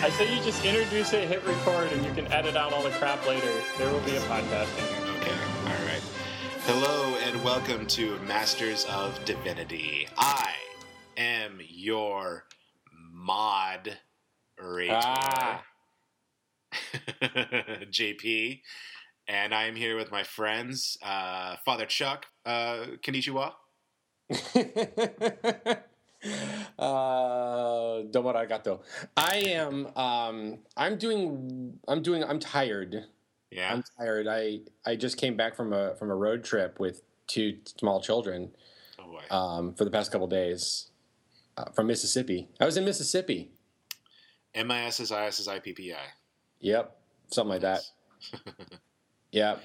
I say you just introduce it, hit record, and you can edit out all the crap later. There will be a podcast in here. Okay, all right. Hello and welcome to Masters of Divinity. I am your mod Ah. JP, and I am here with my friends, uh, Father Chuck, uh, Konnichiwa. uh, domo arigato. I am. Um, I'm doing. I'm doing. I'm tired. Yeah, I'm tired. I I just came back from a from a road trip with two small children oh boy. um, for the past couple days uh, from Mississippi. I was in Mississippi. M I S S I S S I P P I. Yep, something like that. Yeah,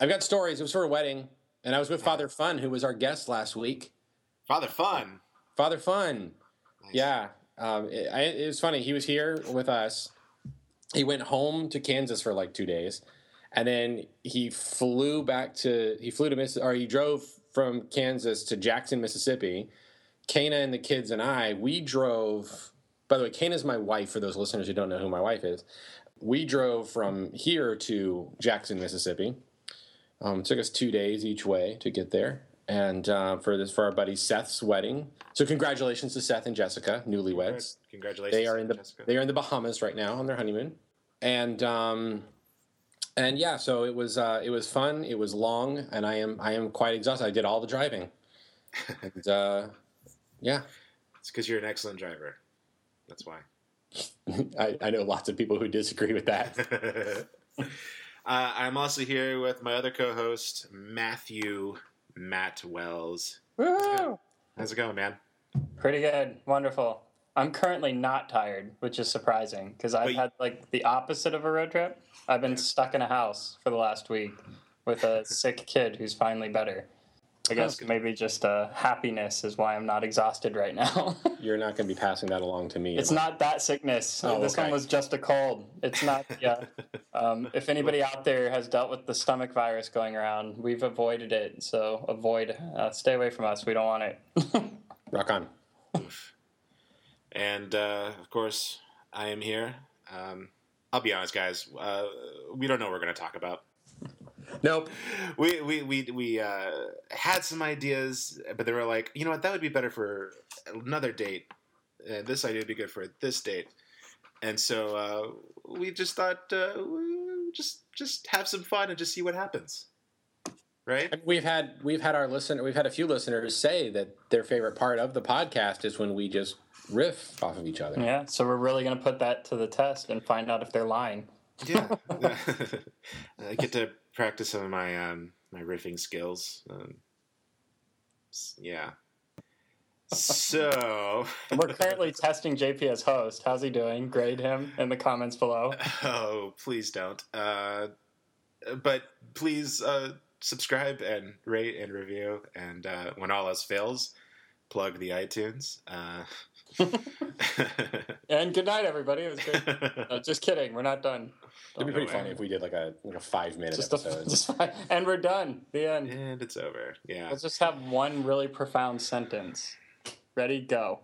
I've got stories. It was for a wedding, and I was with Father Fun, who was our guest last week. Father Fun. Father Fun. Nice. Yeah, um, it, I, it was funny. He was here with us. He went home to Kansas for like two days, and then he flew back to he flew to Miss or he drove from Kansas to Jackson, Mississippi. Kana and the kids and I we drove. By the way, Kana's my wife. For those listeners who don't know who my wife is, we drove from here to Jackson, Mississippi. Um, it took us two days each way to get there, and uh, for this for our buddy Seth's wedding. So congratulations to Seth and Jessica, newlyweds. Congratulations. They are in the Jessica. they are in the Bahamas right now on their honeymoon, and um, and yeah, so it was uh, it was fun. It was long, and I am I am quite exhausted. I did all the driving, and uh, yeah, It's because you're an excellent driver. That's why. I, I know lots of people who disagree with that. uh, I'm also here with my other co-host Matthew Matt Wells. Woohoo! How's it going, man? Pretty good. Wonderful. I'm currently not tired, which is surprising because I've But had like the opposite of a road trip. I've been stuck in a house for the last week with a sick kid who's finally better. I guess good. maybe just uh, happiness is why I'm not exhausted right now. You're not going to be passing that along to me. it's am I? not that sickness. Oh, this okay. one was just a cold. It's not. Yeah. Um, if anybody out there has dealt with the stomach virus going around, we've avoided it. So avoid. Uh, stay away from us. We don't want it. rock on. And uh, of course, I am here. Um, I'll be honest, guys. Uh, we don't know what we're going to talk about. Nope. We we we we uh, had some ideas, but they were like, you know what, that would be better for another date. Uh, this idea would be good for this date. And so uh, we just thought, uh, we'll just just have some fun and just see what happens. Right? And We've had we've had our listener we've had a few listeners say that their favorite part of the podcast is when we just riff off of each other. Yeah, so we're really going to put that to the test and find out if they're lying. Yeah. I get to practice some of my um, my riffing skills. Um, yeah. So, we're currently testing JP as host. How's he doing? Grade him in the comments below. oh, please don't. Uh, but please uh, subscribe and rate and review. And uh, when all else fails, plug the iTunes. And good night, everybody. It was great. No, just kidding. We're not done. It'd be pretty funny if we did like a like a five minute Just, a, episode. just and we're done. The end. and it's over. Yeah. Let's just have one really profound sentence. Ready? Go.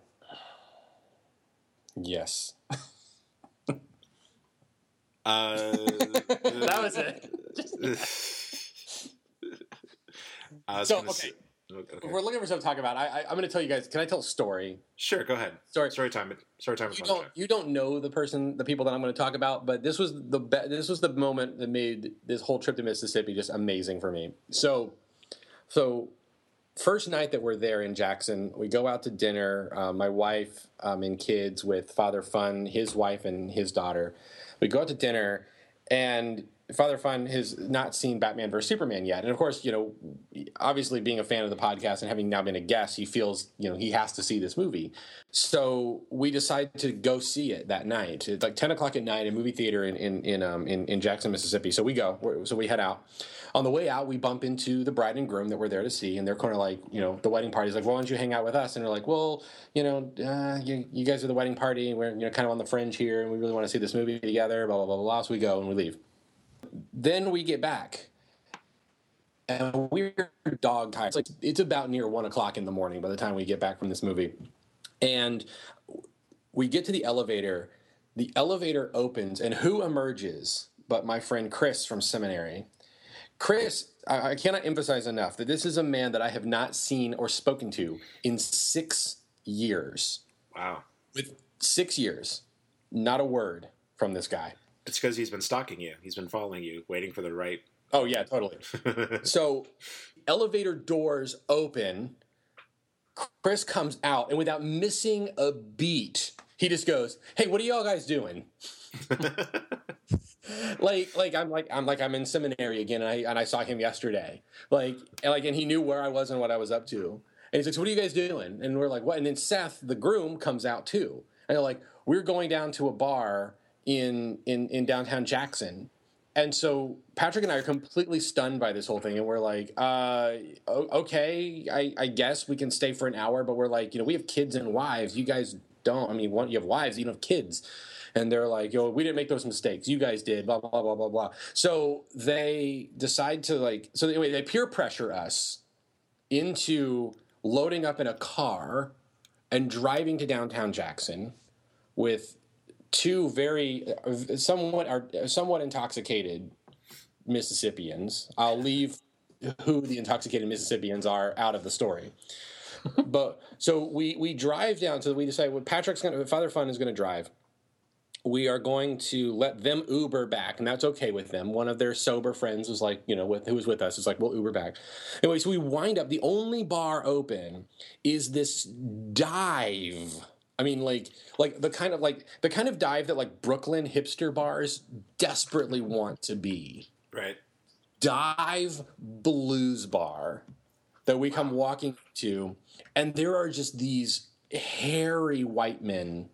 yes. Uh, That was it. I was So, gonna okay. say- okay. If we're looking for something to talk about, I, I, I'm going to tell you guys. Can I tell a story? Sure, go ahead. Story. Story time. Story time. You don't you don't know the person, the people that I'm going to talk about, but this was the be- this was the moment that made this whole trip to Mississippi just amazing for me. So, so first night that we're there in Jackson, we go out to dinner. Uh, my wife um, and kids with Father Fun, his wife and his daughter. We go out to dinner, and Father Fun has not seen Batman vs Superman yet, and of course, you know, obviously being a fan of the podcast and having now been a guest, he feels you know he has to see this movie. So we decide to go see it that night. It's like ten o'clock at night, in a movie theater in in in, um, in, in Jackson, Mississippi. So we go. So we head out. On the way out, we bump into the bride and groom that we're there to see, and they're kind of like, you know, the wedding party's like, well, why don't you hang out with us? And they're like, well, you know, uh, you, you guys are the wedding party, we're you know kind of on the fringe here, and we really want to see this movie together. Blah blah blah. blah. So we go and we leave. Then we get back, and we're dog tired. It's like it's about near one o'clock in the morning by the time we get back from this movie, and we get to the elevator, the elevator opens, and who emerges but my friend Chris from seminary? Chris, I, I cannot emphasize enough that this is a man that I have not seen or spoken to in six years. Wow. With six years, not a word from this guy. It's because he's been stalking you. He's been following you, waiting for the right. Oh yeah, totally. so, elevator doors open. Chris comes out, and without missing a beat, he just goes, "Hey, what are y'all guys doing?" like, like I'm like I'm like I'm in seminary again, and I and I saw him yesterday. Like, and like, and he knew where I was and what I was up to. And he's like, so "What are you guys doing?" And we're like, "What?" And then Seth, the groom, comes out too, and they're like, "We're going down to a bar in in in downtown Jackson." And so Patrick and I are completely stunned by this whole thing, and we're like, uh, "Okay, I, I guess we can stay for an hour," but we're like, you know, we have kids and wives. You guys don't. I mean, you have wives, you don't have kids and they're like, "Yo, we didn't make those mistakes. You guys did." Blah blah blah blah blah. So they decide to like. So anyway, they peer pressure us into loading up in a car and driving to downtown Jackson with two very uh, somewhat are somewhat intoxicated Mississippians. I'll leave who the intoxicated Mississippians are out of the story. but so we we drive down so we decide well Patrick's gonna Father Fun is gonna drive we are going to let them Uber back, and that's okay with them. One of their sober friends was like, you know, with who was with us is like, we'll Uber back. Anyway, so we wind up. The only bar open is this dive. I mean, like, like the kind of like the kind of dive that like Brooklyn hipster bars desperately want to be. Right. Dive blues bar that we come walking to, and there are just these hairy white men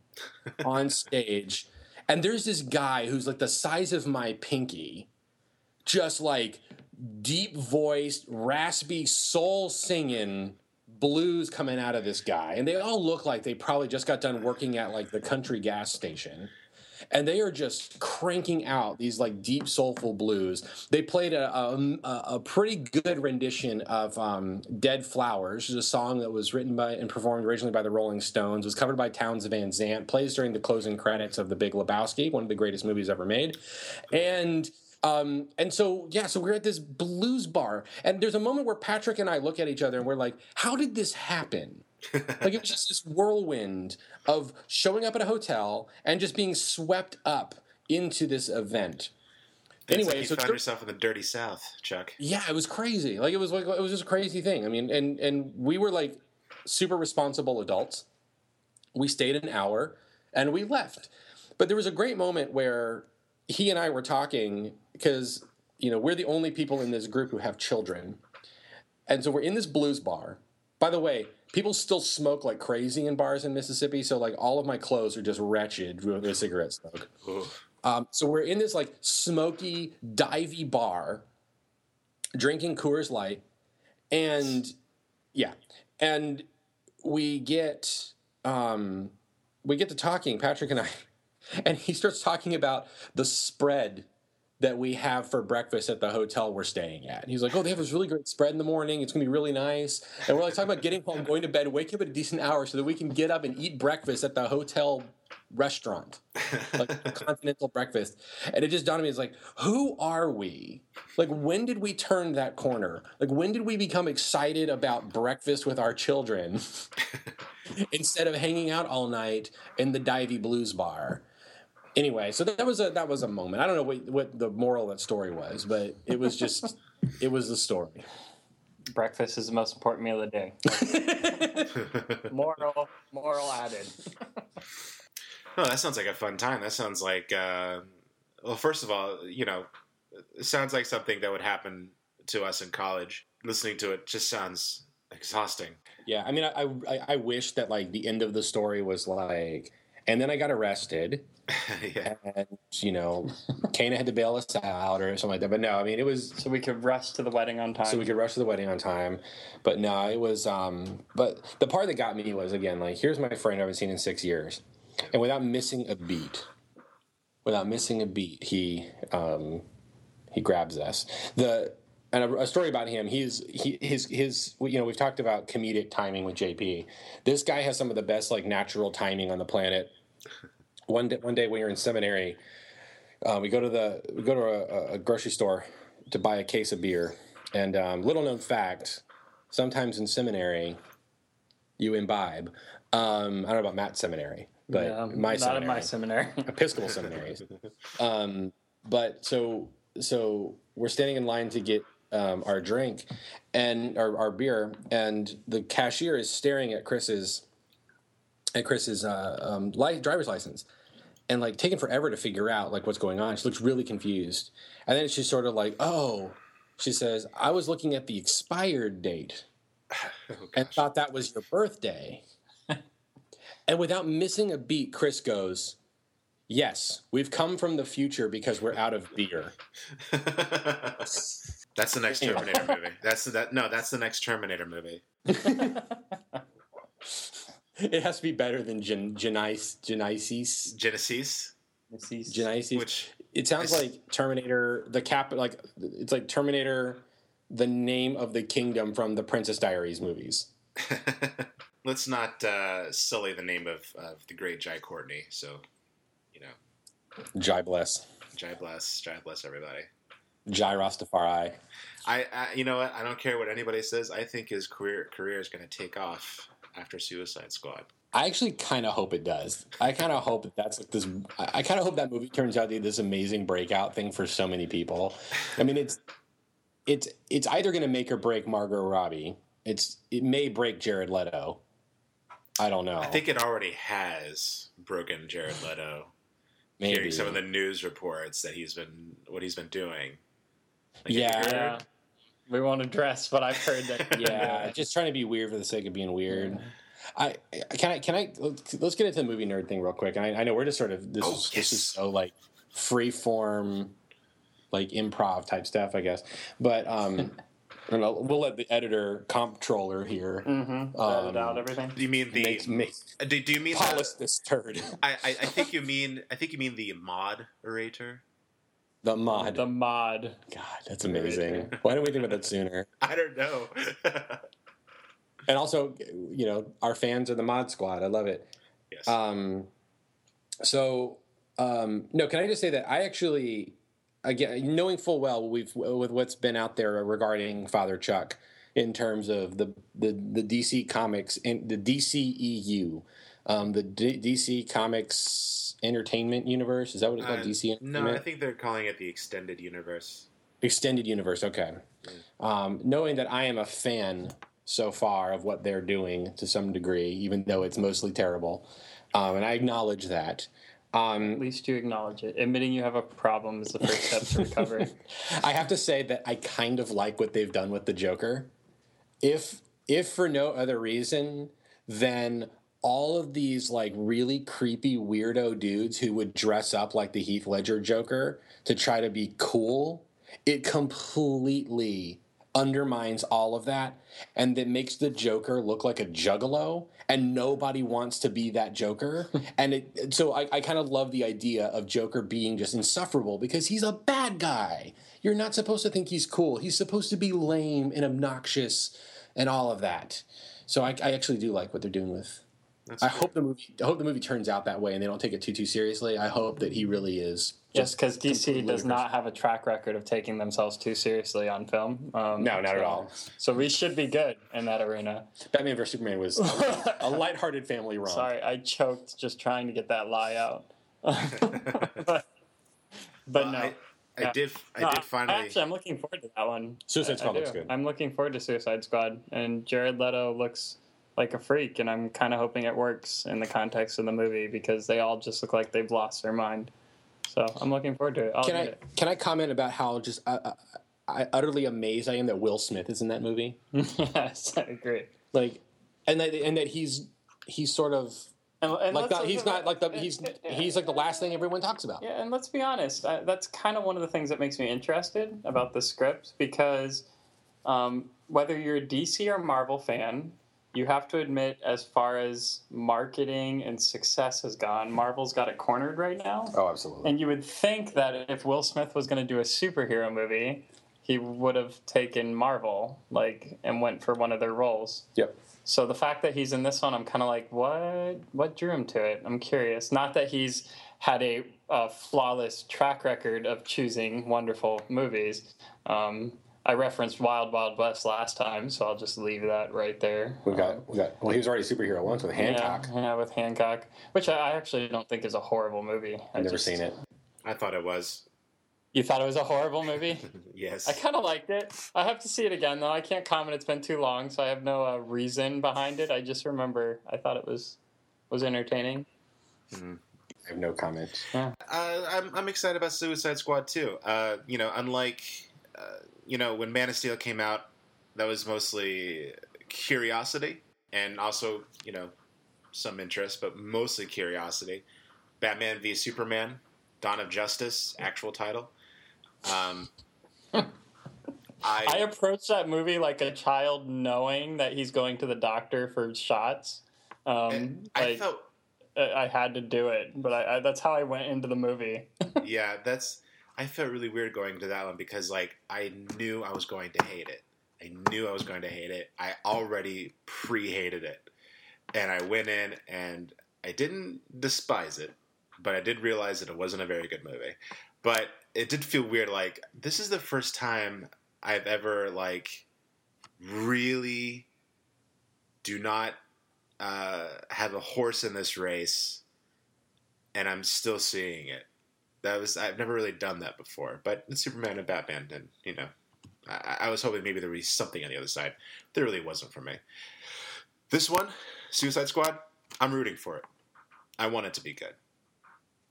on stage and there's this guy who's like the size of my pinky, just like deep voiced, raspy, soul singing blues coming out of this guy. And they all look like they probably just got done working at like the country gas station and they are just cranking out these like deep soulful blues. They played a a, a pretty good rendition of um, "Dead Flowers," which is a song that was written by and performed originally by the Rolling Stones, was covered by Townes Van Zandt, plays during the closing credits of The Big Lebowski, one of the greatest movies ever made, and. Um, and so, yeah, so we're at this blues bar, and there's a moment where Patrick and I look at each other and we're like, how did this happen? like it was just this whirlwind of showing up at a hotel and just being swept up into this event. It's anyway, like you so found yourself in the dirty South, Chuck. Yeah, it was crazy. Like it was like it was just a crazy thing. I mean, and and we were like super responsible adults. We stayed an hour and we left. But there was a great moment where he and I were talking because you know we're the only people in this group who have children, and so we're in this blues bar. By the way, people still smoke like crazy in bars in Mississippi. So like all of my clothes are just wretched with a cigarette smoke. Um, so we're in this like smoky, divey bar, drinking Coors Light, and yeah, and we get um, we get to talking, Patrick and I, and he starts talking about the spread that we have for breakfast at the hotel we're staying at. And he's like, oh, they have this really great spread in the morning. It's going to be really nice. And we're like talking about getting home, going to bed, waking up at a decent hour so that we can get up and eat breakfast at the hotel restaurant, like a continental breakfast. And it just dawned on me, it's like, who are we? Like, when did we turn that corner? Like, when did we become excited about breakfast with our children instead of hanging out all night in the Divey Blues Bar? Anyway, so that was a that was a moment. I don't know what, what the moral of that story was, but it was just it was the story. Breakfast is the most important meal of the day. moral, moral added. Oh, that sounds like a fun time. That sounds like, uh, well, first of all, you know, it sounds like something that would happen to us in college. Listening to it just sounds exhausting. Yeah, I mean, I, I, I wish that like the end of the story was like, and then I got arrested, yeah. And you know, Kana had to bail us out or something like that. But no, I mean it was so we could rush to the wedding on time. So we could rush to the wedding on time. But no, it was. um But the part that got me was again like, here's my friend I haven't seen in six years, and without missing a beat, without missing a beat, he um he grabs us. The and a, a, story about him. He's he his his you know we've talked about comedic timing with JP. This guy has some of the best like natural timing on the planet one day, one day when you're in seminary, uh, we go to the we go to a, a grocery store to buy a case of beer, and um, little known fact, sometimes in seminary, you imbibe. Um, I don't know about Matt's seminary, but Yeah, my not seminary, in my seminary. Episcopal seminaries. Um, but so so we're standing in line to get um, our drink and our, our beer, and the cashier is staring at Chris's at Chris's uh, um, li- driver's license, and like taking forever to figure out like what's going on. She looks really confused, and then she's sort of like, "Oh," she says, "I was looking at the expired date Oh, and thought that was your birthday." and without missing a beat, Chris goes. Yes, we've come from the future because we're out of beer. that's the next Terminator movie. That's that. No, that's the next Terminator movie. It has to be better than Gen- Genisys. Genisys. Genisys, Genisys. which It sounds I s- like Terminator, the cap, like it's like Terminator, the name of the kingdom from the Princess Diaries movies. let's not uh, sully the name of, of the great Jai Courtney. So, you know, Jai bless, Jai bless, Jai bless everybody. Jai Rastafari. I, I, you know what? I don't care what anybody says. I think his career career is going to take off after Suicide Squad. I actually kind of hope it does. I kind of hope that that's like this. I, I kind of hope that movie turns out to be this amazing breakout thing for so many people. I mean, it's it's it's either going to make or break Margot Robbie. It's it may break Jared Leto. I don't know. I think it already has broken Jared Leto. maybe Hearing some of the news reports that he's been what he's been doing. Like, Yeah. Heard? Yeah. We won't address, but I've heard that. yeah, just trying to be weird for the sake of being weird. I can I can I let's get into the movie nerd thing real quick. And I, I know we're just sort of this Oh, is yes. this is so like free form, like improv type stuff, I guess. But um, and I'll- we'll let the editor comptroller here Mm-hmm. Um, out everything. Do you mean the? make, make do, do you mean polish the, this turd. I, I, I think you mean I think you mean the moderator. The mod. The mod. God, that's amazing. Why didn't we think about that sooner? I don't know. And also, you know, our fans are the mod squad. I love it. yes. Um, so um, no, can I just say that I actually, again, knowing full well we've with what's been out there regarding Father Chuck in terms of the the, the DC comics and the DCEU, um, the D- DC Comics Entertainment Universe. Is that what it's called? Uh, DC no, I think they're calling it the extended universe. extended universe. Okay. Um, knowing that I am a fan so far of what they're doing to some degree, even though it's mostly terrible, um, and I acknowledge that. Um, At least you acknowledge it. Admitting you have a problem is the first step to recovery. I have to say that I kind of like what they've done with the Joker. If if for no other reason than all of these like really creepy weirdo dudes who would dress up like the Heath Ledger Joker to try to be cool, it completely undermines all of that and that makes the Joker look like a juggalo and nobody wants to be that Joker. and it so I, I kind of love the idea of Joker being just insufferable because he's a bad guy. You're not supposed to think he's cool. He's supposed to be lame and obnoxious and all of that. So I, I actually do like what they're doing with. That's I good. hope the movie. I hope the movie turns out that way, and they don't take it too too seriously. I hope that he really is. Just because DC does ludicrous. not have a track record of taking themselves too seriously on film. Um, No, not at all. So we should be good in that arena. Batman vs Superman was a lighthearted family romp. Sorry, I choked just trying to get that lie out. but but Well, no. I, I Yeah. did. I No, did finally. Actually, I'm looking forward to that one. Suicide I- I Squad looks good. I'm looking forward to Suicide Squad, and Jared Leto looks like a freak, and I'm kind of hoping it works in the context of the movie because they all just look like they've lost their mind. So I'm looking forward to it. I'll Can I it. can I comment about how just uh, uh, I utterly amazed I am that Will Smith is in that movie? yes, I agree. Like, and that and that he's he's sort of And, and like let's- he's not like the he's he's like the last thing everyone talks about. Yeah, and let's be honest, I, that's kind of one of the things that makes me interested about the script because um, whether you're a DC or Marvel fan, you have to admit, as far as marketing and success has gone, Marvel's got it cornered right now. Oh, absolutely. And you would think that if Will Smith was going to do a superhero movie, he would have taken Marvel, like, and went for one of their roles. Yep. So the fact that he's in this one, I'm kind of like, what? What drew him to it? I'm curious. Not that he's had a, a flawless track record of choosing wonderful movies. Um, I referenced Wild Wild West last time, so I'll just leave that right there. We got, we got. Well, he was already superhero once with Hancock. Yeah, yeah, with Hancock, which I I actually don't think is a horrible movie. I've never seen it. I thought it was. You thought it was a horrible movie? Yes. I kind of liked it. I have to see it again though. I can't comment. It's been too long, so I have no uh, reason behind it. I just remember I thought it was was entertaining. I have no comments. Uh, I'm, I'm excited about Suicide Squad too. Uh, you know, unlike uh, you know when Man of Steel came out, that was mostly curiosity and also you know some interest, but mostly curiosity. Batman v Superman, Dawn of Justice, actual title. Um, I I, approached that movie like a child, knowing that he's going to the doctor for shots. Um, I felt I I had to do it, but I, I, that's how I went into the movie. yeah, that's. I felt really weird going to that one because like I knew I was going to hate it. I knew I was going to hate it. I already pre-hated it, and I went in and I didn't despise it, but I did realize that it wasn't a very good movie. But it did feel weird. Like this is the first time I've ever like really do not uh, have a horse in this race, and I'm still seeing it. That was I've never really done that before. But Superman and Batman, and you know, I, I was hoping maybe there would be something on the other side. There really wasn't for me. This one, Suicide Squad, I'm rooting for it. I want it to be good,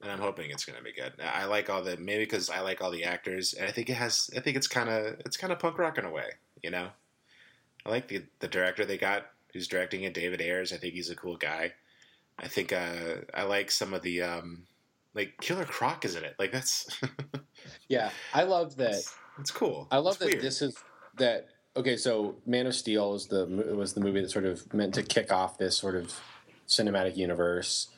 and I'm hoping it's going to be good. I I like all the maybe because I like all the actors, and I think it has. I think it's kind of it's kind of punk rock in a way, you know. I like the the director they got who's directing it, David Ayers. I think he's a cool guy. I think uh, I like some of the um, like Killer Croc is in it. Like that's Yeah, I love that. it's cool. I love It's that weird. this is that. Okay, so Man of Steel is the was the movie that sort of meant to kick off this sort of cinematic universe.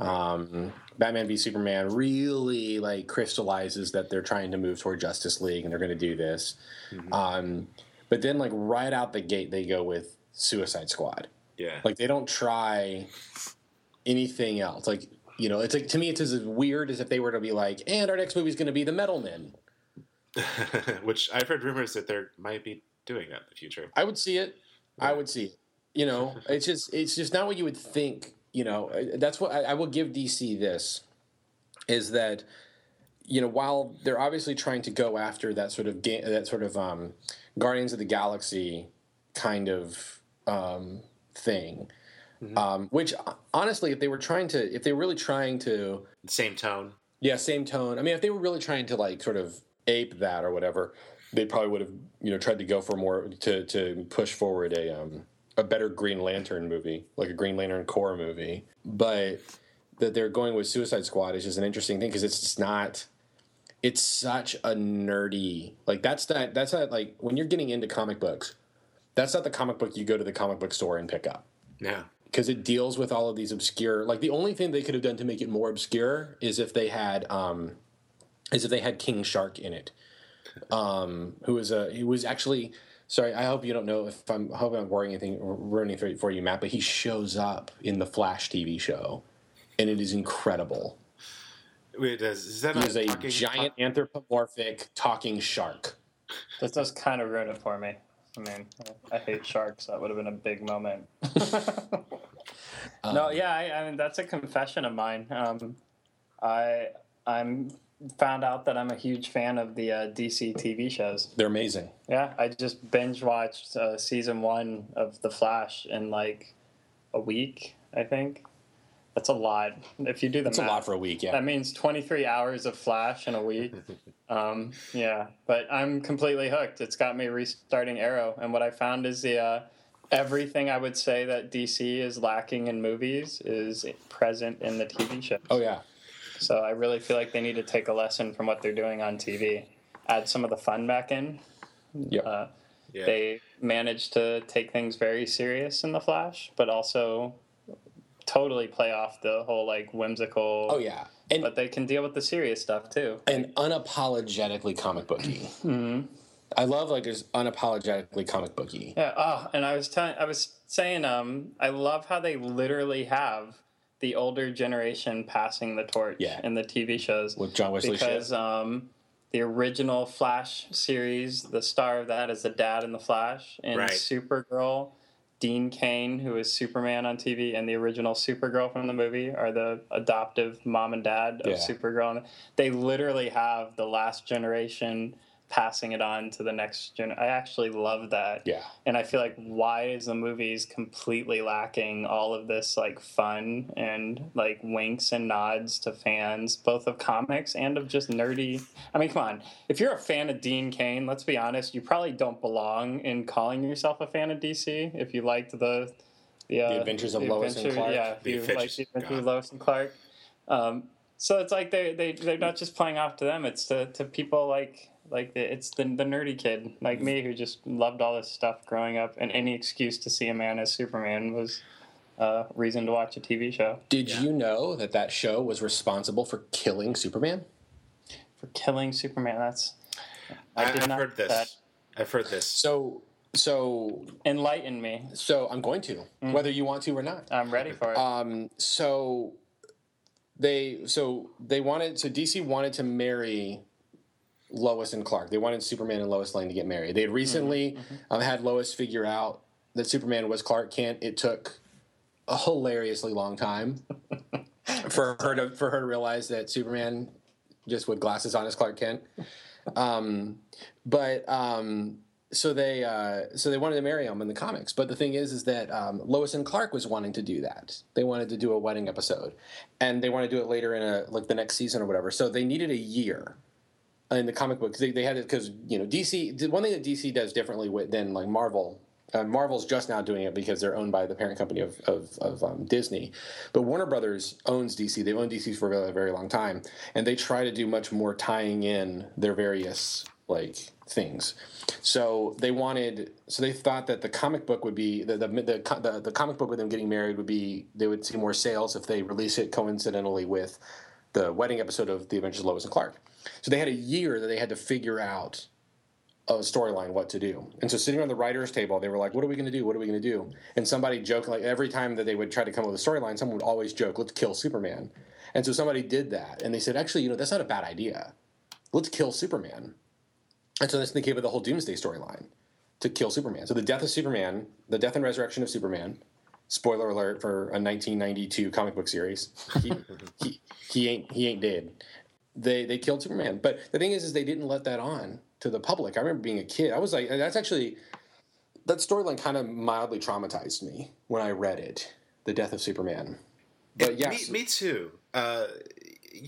Um, Batman v Superman really like crystallizes that they're trying to move toward Justice League and they're going to do this. Mhm. Um, but then, like right out the gate, they go with Suicide Squad. yeah. Like they don't try anything else. Like you know, it's like to me, it's as weird as if they were to be like, and our next movie is going to be the Metal Men. Which I've heard rumors that they might be doing that in the future. I would see it. I would see it. You know, it's just it's just not what you would think. You know, that's what I, I will give DC this is that you know while they're obviously trying to go after that sort of ga- that sort of um, Guardians of the Galaxy kind of um, thing. Um, which honestly, if they were trying to, if they were really trying to Same tone. yeah, same tone. I mean, if they were really trying to like sort of ape that or whatever, they probably would have you know tried to go for more to to push forward a um a better Green Lantern movie, like a Green Lantern Corps movie. But that they're going with Suicide Squad is just an interesting thing because it's just not. It's such a nerdy like that's not that's not like when you're getting into comic books, that's not the comic book you go to the comic book store and pick up Yeah. Because it deals with all of these obscure like the only thing they could have done to make it more obscure is if they had um is if they had king shark in it. Um who is a he was actually sorry i hope you don't know if i'm I hope i'm worrying anything ruining for, for you matt but he shows up in the flash tv show and it is incredible. Wait, is, is that he is a talking- giant anthropomorphic talking shark. This does kind of ruin it for me. I mean, I hate sharks. That would have been a big moment. no, Um, yeah, I, I mean that's a confession of mine. Um, I I'm found out that I'm a huge fan of the uh, DC TV shows. they're amazing Yeah, I just binge watched uh, season one of The Flash in like a week. I think that's a lot. If you do the it's a lot for a week yeah that means 23 hours of Flash in a week. Um, yeah, but I'm completely hooked. It's got me restarting Arrow, and what I found is the uh, everything I would say that DC is lacking in movies is present in the TV show. oh yeah So I really feel like they need to take a lesson from what they're doing on TV, add some of the fun back in. Yep. Uh, Yeah. They managed to take things very serious in the Flash, but also totally play off the whole like whimsical. oh yeah and But they can deal with the serious stuff too. and unapologetically comic booky hmm I love like just unapologetically comic booky. Yeah. Oh, and I was telling, I was saying, um, I love how they literally have the older generation passing the torch Yeah. in the TV shows With John Wesley because Shipp. um, the original Flash series, the star of that is the dad in the Flash, and Right. Supergirl. Dean Cain, who is Superman on TV, and the original Supergirl from the movie are the adoptive mom and dad of Yeah. Supergirl. They literally have the last generation passing it on to the next gen. I actually love that. Yeah. And I feel like why is the movies completely lacking all of this like fun and like winks and nods to fans, both of comics and of just nerdy. I mean, come on. If you're a fan of Dean Cain, let's be honest, you probably don't belong in calling yourself a fan of DC. If you liked the the, uh, Adventures of the Lois and Clark. Yeah, if The you like Adventures- the Adventures of Lois and Clark. Um, so it's like they they they're not just playing off to them; it's to, to people like like the, it's the the nerdy kid like me who just loved all this stuff growing up, and any excuse to see a man as Superman was uh, reason to watch a TV show. Did Yeah. you know that that show was responsible for killing Superman? For killing Superman, that's I, I, did have not heard this. that. I've heard this. So, so, Enlighten me. so I'm going to, whether you want to or not. I'm ready for it. Um, so they, so they wanted, so DC wanted to marry Lois and Clark. They wanted Superman and Lois Lane to get married. They had recently um, had Lois figure out that Superman was Clark Kent. It took a hilariously long time for her to for her to realize that Superman just with glasses on is Clark Kent. Um, but um, so they uh, so they wanted to marry him in the comics. But the thing is, is that um, Lois and Clark was wanting to do that. They wanted to do a wedding episode, and they want to do it later in a like the next season or whatever. So they needed a year in the comic books. They, they had it because you know DC. The one thing that DC does differently with, than like Marvel. Uh, Marvel's just now doing it because they're owned by the parent company of, of, of um, Disney. But Warner Brothers owns DC. They've owned DC for a very, very long time. And they try to do much more tying in their various like things. So they wanted, so they thought that the comic book would be the the the, the, the comic book with them getting married would be they would see more sales if they release it coincidentally with the wedding episode of The Adventures of Lois and Clark. So they had a year that they had to figure out a storyline what to do. And so sitting on the writers' table, they were like, "What are we going to do? What are we going to do?" And somebody joked like every time that they would try to come up with a storyline, someone would always joke, "Let's kill Superman." And so somebody did that, and they said, "Actually, you know, that's not a bad idea. Let's kill Superman." And so that's they came with the whole Doomsday storyline to kill Superman. So the death of Superman, the death and resurrection of Superman. Spoiler alert for a 1992 comic book series. He, he, he ain't he ain't dead. They they killed Superman. But the thing is, is they didn't let that on to the public. I remember being a kid. I was like, that's actually that storyline kind of mildly traumatized me when I read it, the death of Superman. But me, yes, me too. Uh,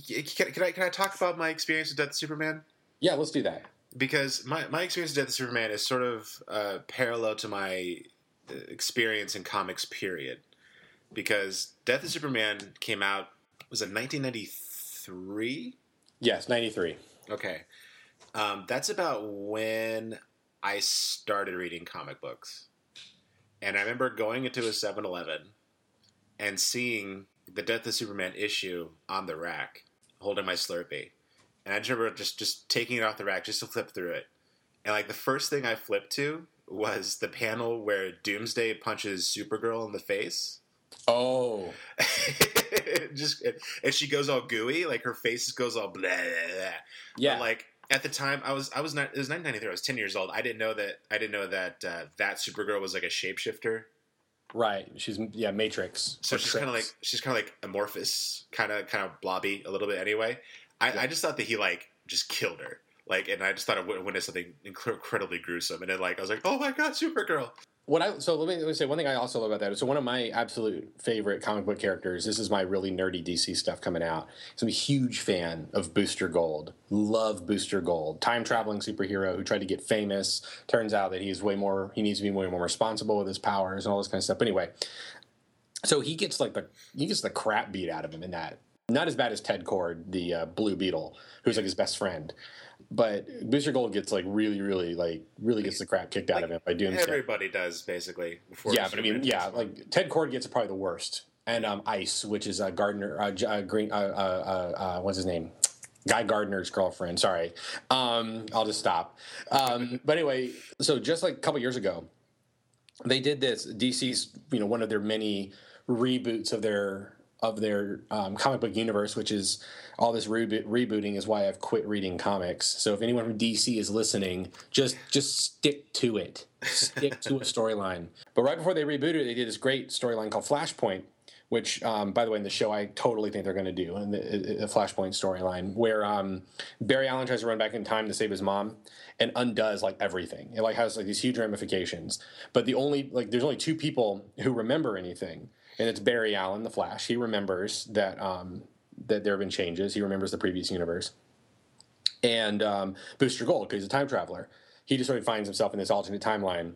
can, can I can I talk about my experience with Death of Superman? yeah, let's do that. because my, my experience with Death of Superman is sort of uh, parallel to my experience in comics. Period. Because Death of Superman came out was it 1993? Yes, ninety three. Okay, um, that's about when I started reading comic books, and I remember going into a 7-Eleven and seeing the Death of Superman issue on the rack, holding my Slurpee, and I just remember just just taking it off the rack just to flip through it, and like the first thing I flipped to was the panel where Doomsday punches Supergirl in the face. Oh, just and she goes all gooey, like her face goes all blah. blah, blah. yeah. But like at the time, I was I was not it was 1993. I was 10 years old. I didn't know that I didn't know that uh, that Supergirl was like a shapeshifter. right. She's yeah, Matrix. So she's kind of like she's kind of like amorphous, kind of kind of blobby a little bit. Anyway, I, I just thought that he like just killed her. Like, and I just thought it went into something incredibly gruesome. And then, like, I was like, "Oh my god, Supergirl!" what I so let me, let me say one thing I also love about that. So one of my absolute favorite comic book characters. This is my really nerdy DC stuff coming out. So I'm a huge fan of Booster Gold. Love Booster Gold, time traveling superhero who tried to get famous. Turns out that he's way more. He needs to be way more responsible with his powers and all this kind of stuff. But anyway, so he gets like the he gets the crap beat out of him in that. Not as bad as Ted Kord, the uh, Blue Beetle, who's like his best friend. But Booster Gold gets like really, really, like really gets the crap kicked out of him by Doomsday. Everybody does basically. Before Yeah, but I mean, yeah, like Ted Kord gets probably the worst, and um, Ice, which is uh, Gardner, uh, uh, Green, uh, uh, uh, uh, what's his name? Guy Gardner's girlfriend. Sorry, um, I'll just stop. Um, but anyway, so just like a couple years ago, they did this. DC's, you know, one of their many reboots of their of their um, comic book universe, which is all this reboot, rebooting, is why I've quit reading comics. So if anyone from DC is listening, just just stick to it, stick to a storyline. But right before they rebooted, they did this great storyline called Flashpoint, which, um, by the way, in the show, I totally think they're going to do in the, the Flashpoint storyline, where um, Barry Allen tries to run back in time to save his mom and undoes like everything. It like has like these huge ramifications. But the only like there's only two people who remember anything, and it's Barry Allen, the Flash. He remembers that um, that there have been changes. He remembers the previous universe, and um, Booster Gold because he's a time traveler. He just sort of finds himself in this alternate timeline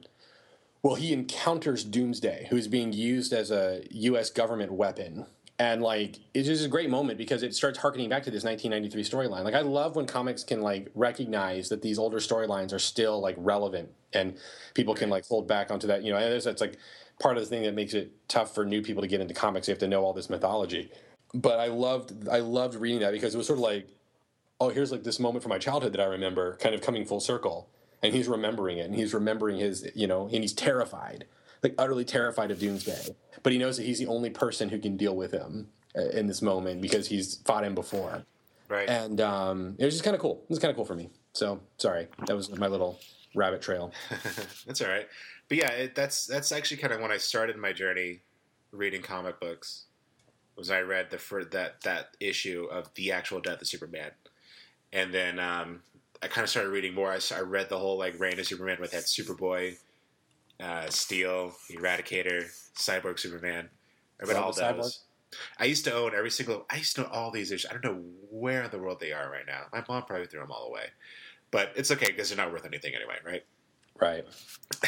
well, he encounters Doomsday, who's being used as a U.S. government weapon. And like, it's just a great moment because it starts harkening back to this 1993 storyline. Like, I love when comics can like recognize that these older storylines are still like relevant, and people can like hold back onto that. You know, and that's like part of the thing that makes it tough for new people to get into comics. They have to know all this mythology. But I loved, I loved reading that because it was sort of like, oh, here's like this moment from my childhood that I remember, kind of coming full circle and he's remembering it and he's remembering his you know and he's terrified like utterly terrified of doomsday. But he knows that he's the only person who can deal with him uh, in this moment because he's fought him before. Right. And um, it was just kind of cool. It was kind of cool for me. So sorry. That was my little rabbit trail. That's all right but yeah it, that's that's actually kind of when i started my journey reading comic books was i read the for that that issue of the actual death of superman and then um, I kind of started reading more. I, I, read the whole like Reign of Superman with that Superboy, uh, Steel, Eradicator, Cyborg Superman. I read all those. Cyborg. I used to own every single. I used to know all these issues. I don't know where in the world they are right now. My mom probably threw them all away, but it's okay because they're not worth anything anyway, right? Right.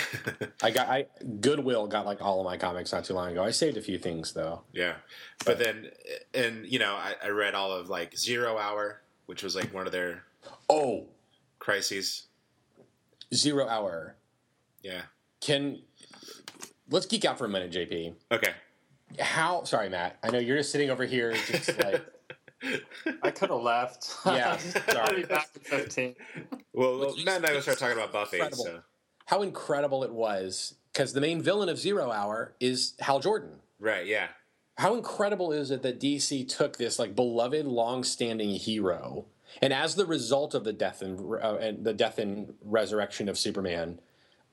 I got I Goodwill got like all of my comics not too long ago. I saved a few things though. Yeah, but, but then and you know I, I read all of like Zero Hour, which was like one of their oh crises. Zero hour. Yeah. Can let's geek out for a minute, JP. Okay. How? Sorry, Matt. I know you're just sitting over here, just like. I could have left. Yeah, sorry. back in fifteen. Well, well now I'm going to start talking about Buffy. So. How incredible it was because the main villain of Zero Hour is Hal Jordan. Right. Yeah. How incredible is it that DC took this like beloved, long-standing hero and as the result of the death and, uh, and the death and resurrection of Superman,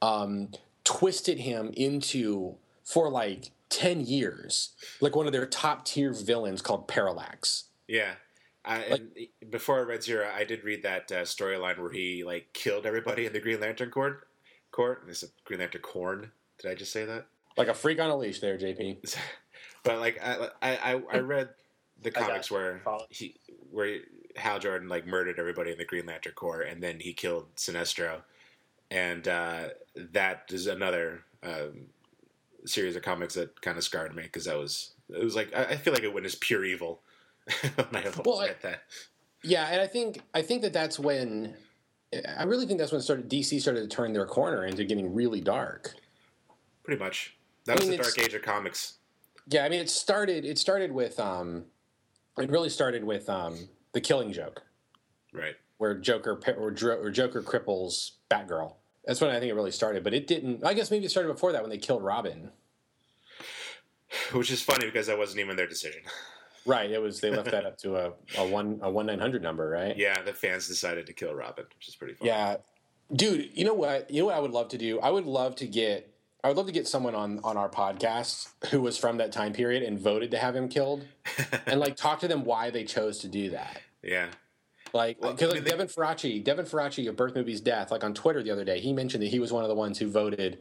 um, twisted him into for like ten years, like one of their top tier villains called Parallax. Yeah. I, like, before I read Zero, I did read that uh, storyline where he like killed everybody in the Green Lantern Court. Court. This is Green Lantern Corn. Did I just say that? Like a freak on a leash, there, JP. but like I, I, I read the comics where he where Hal Jordan like murdered everybody in the Green Lantern Corps, and then he killed Sinestro, and uh, that is another um, series of comics that kind of scarred me because that was it was like I, I feel like it witnessed pure evil when I well, read that. Yeah, and I think I think that that's when I really think that's when started DC started to turn their corner into getting really dark. Pretty much, that I was mean, the dark age of comics. Yeah, I mean, it started. It started with. Um, it really started with um, the Killing Joke, right? Where Joker or, or Joker cripples Batgirl. That's when I think it really started. But it didn't. I guess maybe it started before that when they killed Robin. Which is funny because that wasn't even their decision. Right. It was. They left that up to a, a one a one nine hundred number, right? Yeah. The fans decided to kill Robin, which is pretty funny. Yeah, dude. You know what? You know what I would love to do? I would love to get. I would love to get someone on on our podcast who was from that time period and voted to have him killed, and like talk to them why they chose to do that. Yeah. Like, because well, like Devin Faraci, Devin Faraci of Birth Movies Death, like on Twitter the other day, he mentioned that he was one of the ones who voted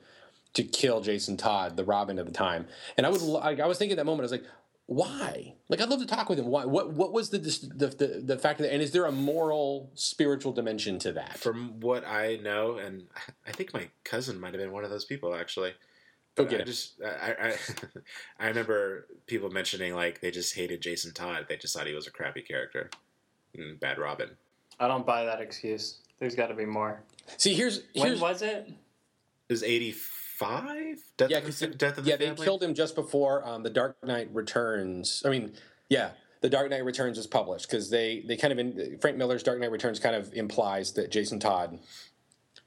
to kill Jason Todd, the Robin of the time. And I was like, I was thinking that moment, I was like, why? Like, I'd love to talk with him. Why? What? What was the the the, the fact that? And is there a moral, spiritual dimension to that? From what I know, and I think my cousin might have been one of those people actually. Okay. Oh, I just I, I I remember people mentioning like they just hated Jason Todd. They just thought he was a crappy character. Bad Robin. I don't buy that excuse. There's got to be more. See, here's, here's when was it? It was eighty five. Yeah, of the, death of the yeah, family? they killed him just before um, the Dark Knight Returns. I mean, yeah, the Dark Knight Returns is published because they they kind of in, Frank Miller's Dark Knight Returns kind of implies that Jason Todd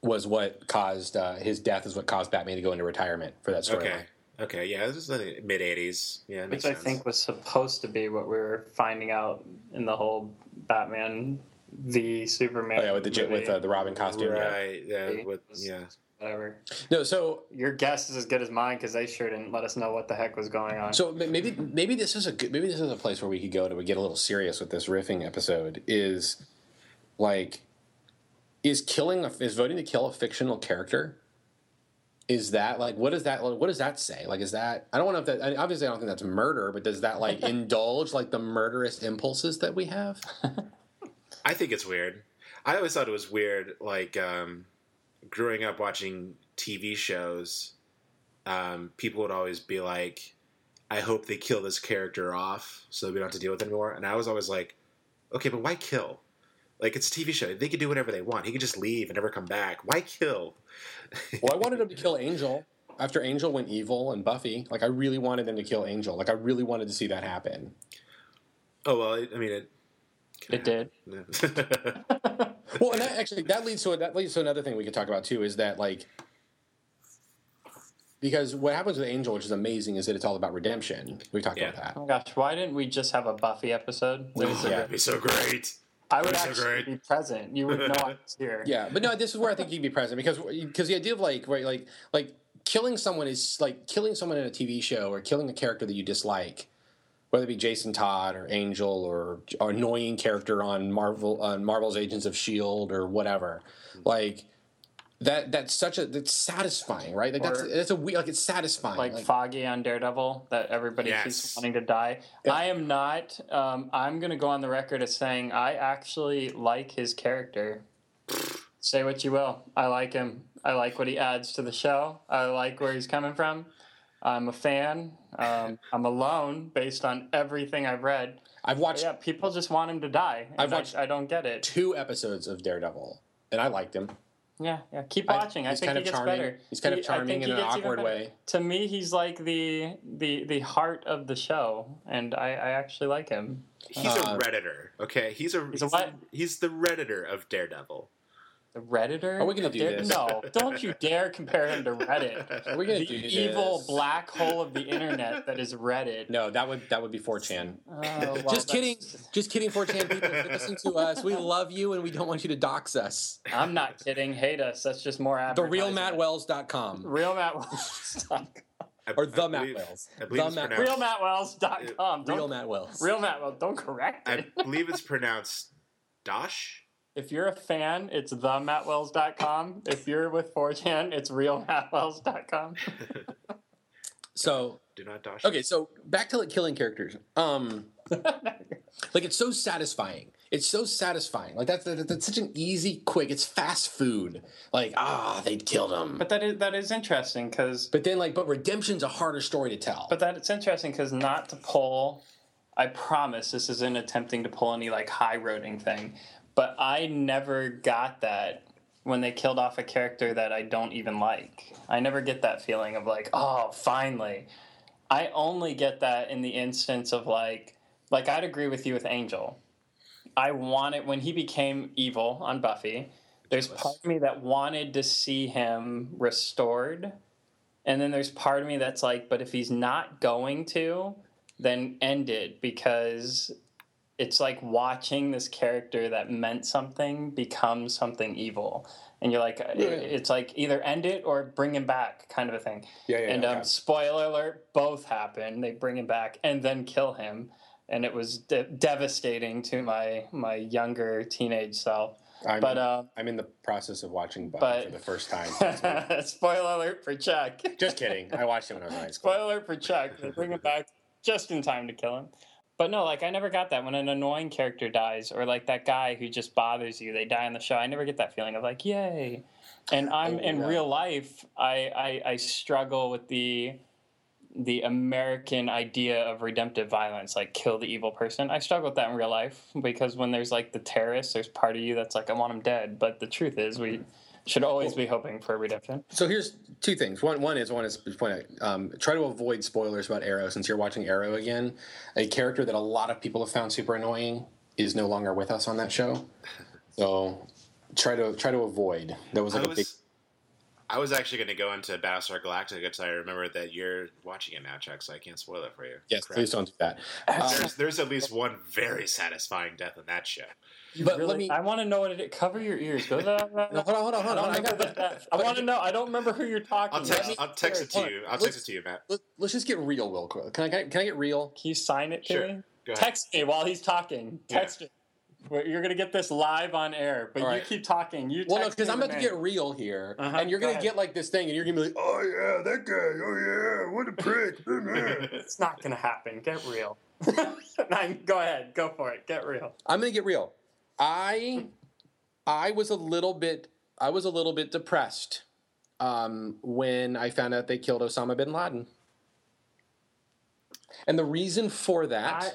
was what caused uh, his death is what caused Batman to go into retirement for that storyline. Okay. Okay. Yeah, this is the mid '80s. Yeah, Which makes I sense. think was supposed to be what we were finding out in the whole Batman the Superman. Oh, yeah, with the j- with uh, the Robin costume. yeah. Right. Yeah. With, yeah. Whatever. No, so Your guess is as good as mine because they sure didn't let us know what the heck was going on. So maybe maybe this is a good, maybe this is a place where we could go to get a little serious with this riffing episode. Is like is killing a, is voting to kill a fictional character? Is that like what does that what does that say? Like is that I don't want to if that I- obviously I don't think that's murder, but does that like indulge like the murderous impulses that we have? I think it's weird. I always thought it was weird, like um, growing up watching TV shows. Um, people would always be like, "I hope they kill this character off, so we don't have to deal with it anymore." And I was always like, "Okay, but why kill? Like it's a TV show; they could do whatever they want. He could just leave and never come back. Why kill?" Well, I wanted him to kill Angel after Angel went evil and Buffy. Like I really wanted them to kill Angel. Like I really wanted to see that happen. oh well, I mean it. It did. Well, and that actually that leads to that leads to another thing we could talk about too is that like because what happens with Angel, which is amazing, is that it's all about redemption. We talked Yeah. about Oh that. my gosh, why didn't we just have a Buffy episode? That was so Yeah. That'd be so great. I would That'd be so great. be present. You would know I was here. Yeah, but no, this is where I think you'd be present because because the idea of like right, like like killing someone is like killing someone in a TV show or killing a character that you dislike, whether it be Jason Todd or Angel or, or annoying character on Marvel on Marvel's Agents of Shield or whatever, like. That that's such a that's satisfying, right? Like that's Or- that's a we like it's satisfying. Like, Foggy on Daredevil, that everybody Yes. keeps wanting to die. Yeah. I am not. Um, I'm going to go on the record as saying I actually like his character. Say what you will. I like him. I like what he adds to the show. I like where he's coming from. I'm a fan. Um, I'm alone based on everything I've read. I've But watched yeah, people just want him to die. and I've watched- I, don't get it. two episodes of Daredevil, and I liked him. Yeah, yeah. Keep watching. I, he's think kind he of gets charming. better. He's kind of He- I charming think in he an awkward way. To me, he's like the the the heart of the show, and I, I actually like him. He's Uh, a redditor. Okay, he's a He's a what? He's the redditor of Daredevil. The redditor. Are we gonna of do Dare- this? No, don't you dare compare him to Reddit. Are we gonna the do evil black hole of the internet that is Reddit. No, that would that would be 4chan. Oh, well, Just kidding. Just kidding, 4chan people. If listen to us. We love you and we don't want you to dox us. I'm not kidding. Hate us. That's just more The advertising. realmattwells.com Real Matt Wells. I- or I the Matt believe- Wells. I believe The it's Matt, pronounced- RealMattWells.com. Don't, real Matt Wells. Real Matt Wells. Don't correct it. I believe it's pronounced Dosh. If you're a fan, it's themattwells.com. If you're with 4chan, it's realmattwells.com. So Do not Dosh. okay, so back to like killing characters. Um, like it's so satisfying. It's so satisfying. Like that's that's such an easy, quick. It's fast food. Like ah, they killed him. but that is that is interesting because But then like, but redemption's a harder story to tell. but that it's interesting because not to pull. I promise this isn't attempting to pull any like high roading thing, but I never got that when they killed off a character that I don't even like. I never get that feeling of like, oh, finally. I only get that in the instance of like, like I'd agree with you with Angel. I wanted when he became evil on Buffy. There's part of me that wanted to see him restored, and then there's part of me that's like, but if he's not going to, then end it because it's like watching this character that meant something become something evil. And you're like, Yeah. it's like either end it or bring him back, kind of a thing. yeah, yeah. and yeah, um, spoiler alert, both happen. They bring him back and then kill him, and it was de- devastating to my my younger teenage self. I'm, But uh, I'm in the process of watching Buffy but- for the first time. spoiler alert for Chuck. Just kidding. I watched it when I was in high school. Spoiler alert for Chuck. They bring him back just in time to kill him. But no, like I never got that when an annoying character dies, or like that guy who just bothers you. They die on the show. I never get that feeling of like, yay. And I'm in real life. I, I I struggle with the the American idea of redemptive violence, like kill the evil person. I struggle with that in real life because when there's like the terrorists, there's part of you that's like, I want them dead. But the truth is, we Should always be hoping for redemption. So here's two things. One, one is one is point out, um, try to avoid spoilers about Arrow since you're watching Arrow again. A character that a lot of people have found super annoying is no longer with us on that show. So try to try to avoid. That was like I a was, big. I was actually going to go into Battlestar Galactica because I remember that you're watching it now, Chuck, so I can't spoil it for you. Yes, Correct. please don't do that. Uh, There's, there's at least one very satisfying death in that show. But Really- let me. I want to know what it is. Cover your ears. Go No, hold on, hold on, hold on. I got I want to know. I don't remember who you're talking I'll text, about. I'll text it to you. I'll Let's- text it to you, Matt. Let, us just get real, real quick. Can I get, can I get real? Can you sign it to Sure. me? Go ahead. Text me while he's talking. Text me. Well, You're gonna get this live on air, but All you keep talking. You Well, no, text because me I'm the about to name. get real here, Uh-huh, and you're go gonna ahead. get like this thing, and you're gonna be like, "Oh yeah, that guy. Oh yeah, what a prick." It's not gonna happen. Get real. Go ahead. Go for it. Get real. I'm gonna get real. I I was a little bit I was a little bit depressed um, when I found out they killed Osama bin Laden. And the reason for that I-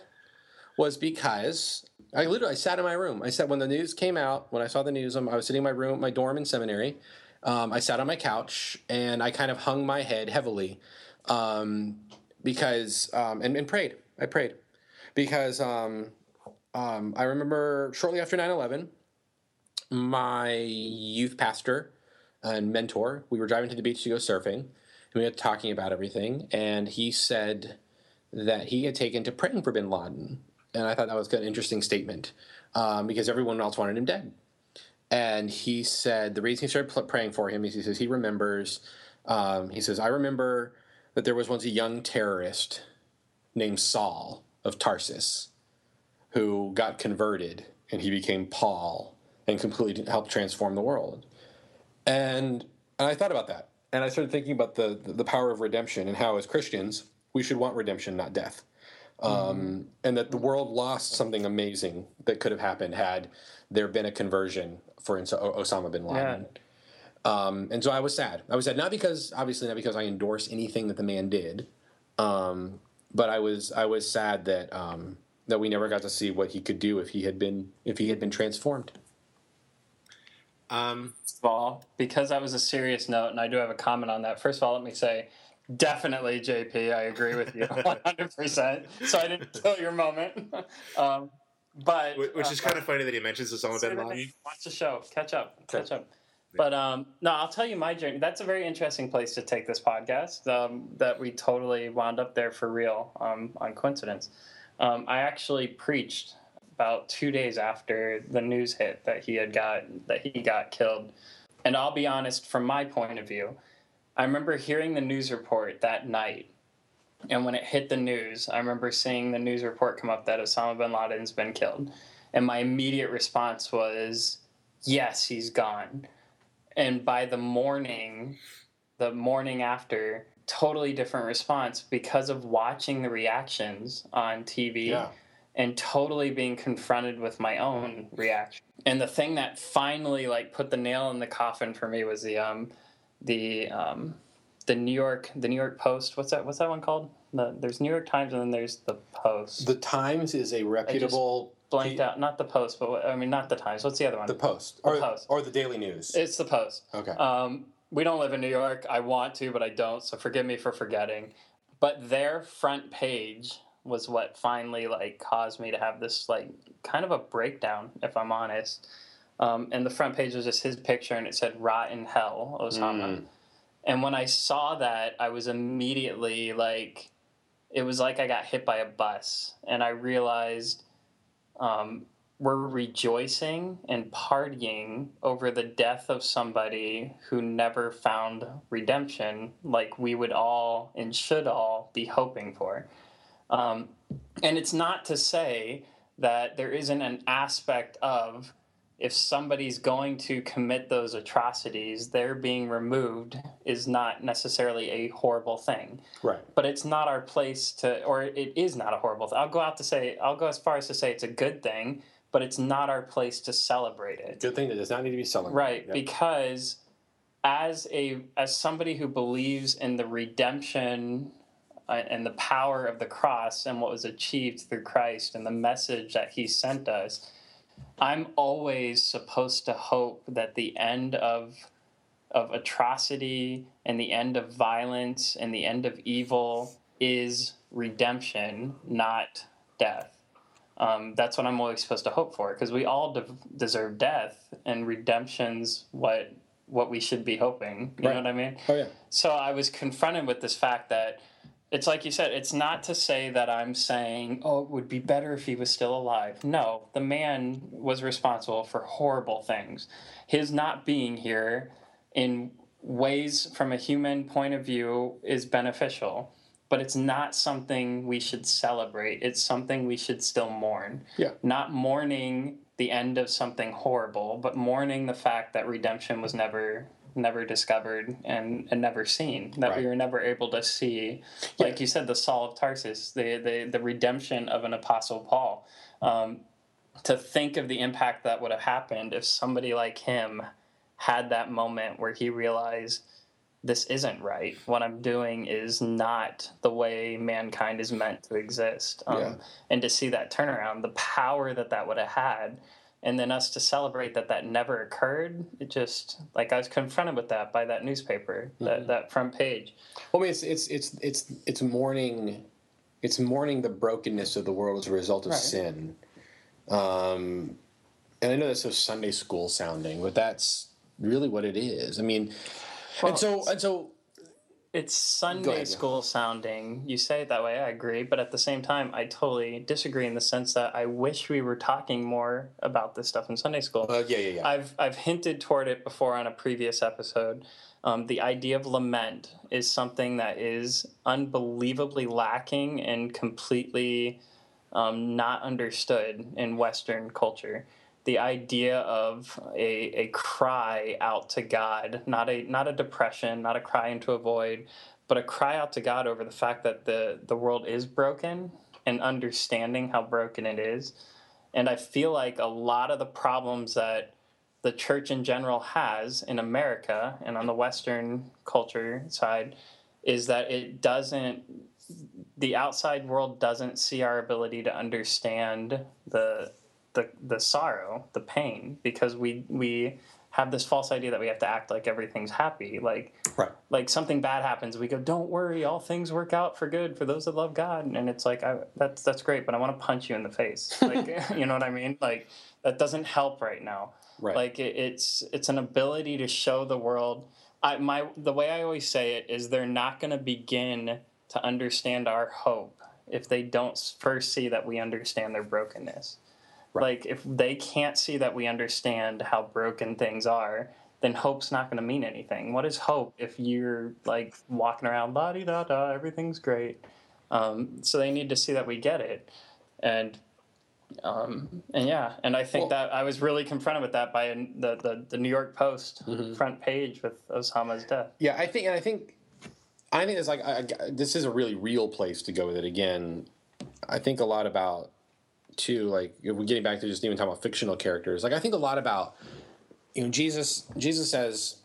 was because I literally I sat in my room. I said when the news came out. When I saw the news, um, I was sitting in my room, my dorm in seminary. Um, I sat on my couch and I kind of hung my head heavily um, because um, and, and prayed. I prayed because um, um, I remember shortly after 9 11, my youth pastor and mentor, we were driving to the beach to go surfing, and we were talking about everything, and he said that he had taken to praying for bin Laden. And I thought that was an interesting statement um, because everyone else wanted him dead. And he said the reason he started praying for him is he says he remembers, um, he says, I remember that there was once a young terrorist named Saul of Tarsus who got converted and he became Paul and completely helped transform the world. And, and I thought about that. And I started thinking about the, the power of redemption and how, as Christians, we should want redemption, not death. Um, and that the world lost something amazing that could have happened had there been a conversion for Os- Osama bin Laden. Um, and so I was sad. I was sad not because obviously not because I endorse anything that the man did, um, but I was I was sad that um, that we never got to see what he could do if he had been if he had been transformed. Um, First of all, because that was a serious note, and I do have a comment on that. First of all, let me say, definitely, JP, I agree with you 100%. So I didn't kill your moment. Um, but which is uh, kind of funny that he mentions Osama say bin the Laden. Watch the show. Catch up. Catch up. But um, no, I'll tell you my journey. That's a very interesting place to take this podcast. Um, that we totally wound up there for real um, on coincidence. Um, I actually preached about two days after the news hit that he had got that he got killed. And I'll be honest, from my point of view, I remember hearing the news report that night. And when it hit the news, I remember seeing the news report come up that Osama bin Laden's been killed. And my immediate response was, yes, he's gone. And by the morning, the morning after, totally different response because of watching the reactions on TV and totally being confronted with my own reaction. And the thing that finally like put the nail in the coffin for me was the um the um the New York the New York Post. What's that what's that one called? The, there's New York Times and then there's the Post. The Times is a reputable Blanked out, not the Post, but I mean not the Times. What's the other one? the Post The or Post. or the Daily News. It's the Post. okay. Um, we don't live in New York. I want to, but I don't. So forgive me for forgetting. But their front page was what finally like caused me to have this like kind of a breakdown, if I'm honest. Um, and the front page was just his picture, and it said "Rot in Hell, Osama." Mm. And when I saw that, I was immediately like, it was like I got hit by a bus, and I realized um, we're rejoicing and partying over the death of somebody who never found redemption, like we would all and should all be hoping for. Um, and it's not to say that there isn't an aspect of if somebody's going to commit those atrocities, their being removed is not necessarily a horrible thing right. but it's not our place to or it is not a horrible thing i'll go out to say i'll go as far as to say it's a good thing but it's not our place to celebrate it Good thing that does not need to be celebrated. right Yep. because as a as somebody who believes in the redemption uh, and the power of the cross and what was achieved through christ and the message that he sent us i'm always supposed to hope that the end of of atrocity and the end of violence and the end of evil is redemption, not death. Um, that's what I'm always supposed to hope for because we all de- deserve death, and redemption's what what we should be hoping. You Right. know what I mean? Oh yeah. So I was confronted with this fact that it's like you said, it's not to say that I'm saying, oh, it would be better if he was still alive. No, the man was responsible for horrible things. His not being here in ways from a human point of view is beneficial, but it's not something we should celebrate. It's something we should still mourn. Yeah. Not mourning the end of something horrible, but mourning the fact that redemption was never never discovered and, and never seen that we were never able to see like you said the saul of tarsus the, the, the redemption of an apostle paul um, to think of the impact that would have happened if somebody like him had that moment where he realized this isn't right what i'm doing is not the way mankind is meant to exist um, Yeah. and to see that turnaround the power that that would have had and then us to celebrate that that never occurred it just like i was confronted with that by that newspaper that, that front page Well, I mean, it's it's it's it's it's mourning, it's mourning the brokenness of the world as a result of Right. sin. Um, and I know that's so Sunday school sounding, but that's really what it is. I mean, Well, and so and so it's Sunday ahead. school sounding. You say it that way, I agree, but at the same time, I totally disagree in the sense that I wish we were talking more about this stuff in Sunday school. uh, yeah, yeah, yeah. I've I've hinted toward it before on a previous episode. Um, the idea of lament is something that is unbelievably lacking and completely um, not understood in Western culture. The idea of a, a cry out to God, not a not a depression, not a cry into a void, but a cry out to God over the fact that the, the world is broken and understanding how broken it is. And I feel like a lot of the problems that the church in general has in America and on the Western culture side is that it doesn't, the outside world doesn't see our ability to understand the, the, the sorrow, the pain, because we, we have this false idea that we have to act like everything's happy. Like, right. like something bad happens, we go, "Don't worry, all things work out for good for those that love God." And it's like, I, that's that's great, but I want to punch you in the face. Like, you know what I mean? Like that doesn't help right now. Right. Like it, it's it's an ability to show the world. I my the way I always say it is they're not going to begin to understand our hope if they don't first see that we understand their brokenness. Like if they can't see that we understand how broken things are, then hope's not going to mean anything. What is hope if you're like walking around la di da da, everything's great? Um, so they need to see that we get it, and um, and yeah, and I think Well- that I was really confronted with that by the the, the New York Post front page with Osama's death. Yeah, I think, and I think, I think it's like I, I- this is a really real place to go with it. Again, I think a lot about too, like we're getting back to just even talking about fictional characters. Like I think a lot about, you know, Jesus. Jesus says,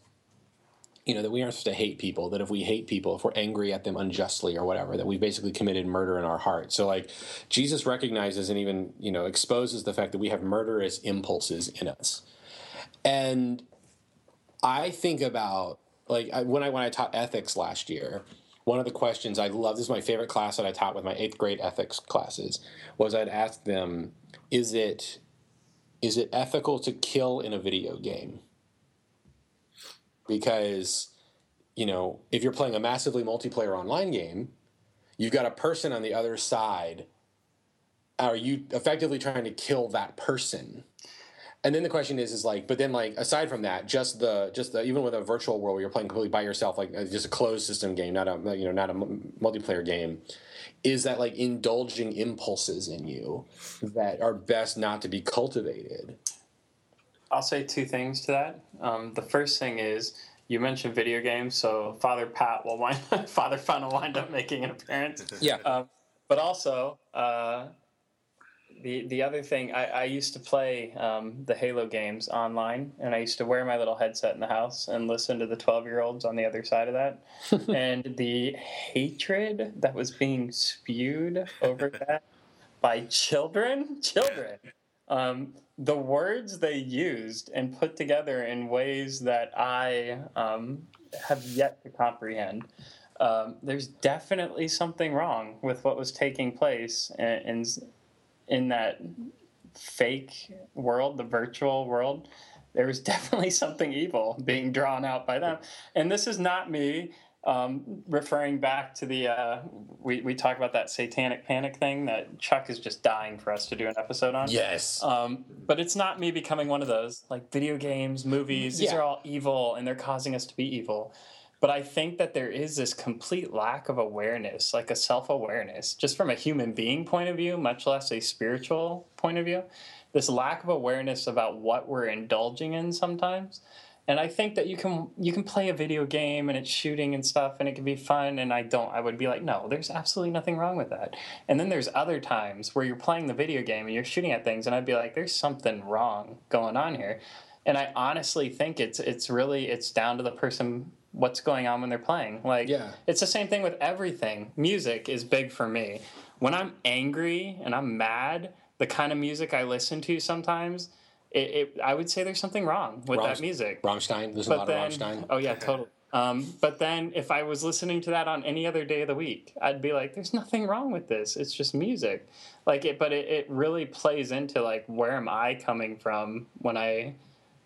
you know, that we aren't supposed to hate people. That if we hate people, if we're angry at them unjustly or whatever, that we've basically committed murder in our heart. So like, Jesus recognizes and even you know exposes the fact that we have murderous impulses in us, and I think about like I, when I when I taught ethics last year, one of the questions I love this is my favorite class that I taught with my eighth grade ethics classes was I'd ask them, is it is it ethical to kill in a video game? Because you know if you're playing a massively multiplayer online game, you've got a person on the other side. Are you effectively trying to kill that person? And then the question is, is like, but then like aside from that, just the just the even with a virtual world where you're playing completely by yourself, like uh, just a closed system game, not a you know not a m- multiplayer game, is that like indulging impulses in you that are best not to be cultivated. I'll say two things to that. Um, the first thing is you mentioned video games, so Father Pat will wind Father Fun will wind up making an appearance. Yeah, Um, but also, uh, the the other thing, I, I used to play um, the Halo games online, and I used to wear my little headset in the house and listen to the twelve year olds on the other side of that, and the hatred that was being spewed over that by children, children. Um, the words they used and put together in ways that I um, have yet to comprehend. Um, there's definitely something wrong with what was taking place in, in in that fake world, the virtual world. There was definitely something evil being drawn out by them, and this is not me um, referring back to the uh, we we talk about that satanic panic thing that Chuck is just dying for us to do an episode on. Yes. Um, but it's not me becoming one of those like video games, movies. These Yeah. are all evil, and they're causing us to be evil. But I think that there is this complete lack of awareness, like a self awareness, just from a human being point of view, much less a spiritual point of view. This lack of awareness about what we're indulging in sometimes. And I think that you can you can play a video game and it's shooting and stuff and it can be fun and I don't I would be like no there's absolutely nothing wrong with that. And then there's other times where you're playing the video game and you're shooting at things and I'd be like there's something wrong going on here. And I honestly think it's it's really it's down to the person what's going on when they're playing. Like Yeah. it's the same thing with everything. Music is big for me. When I'm angry and I'm mad, the kind of music I listen to sometimes, it, it I would say there's something wrong with that music. Rammstein. There's a lot then, of Rammstein. oh yeah, totally. Um, but then if I was listening to that on any other day of the week, I'd be like, "There's nothing wrong with this. It's just music." Like it, but it, it really plays into like where am I coming from when I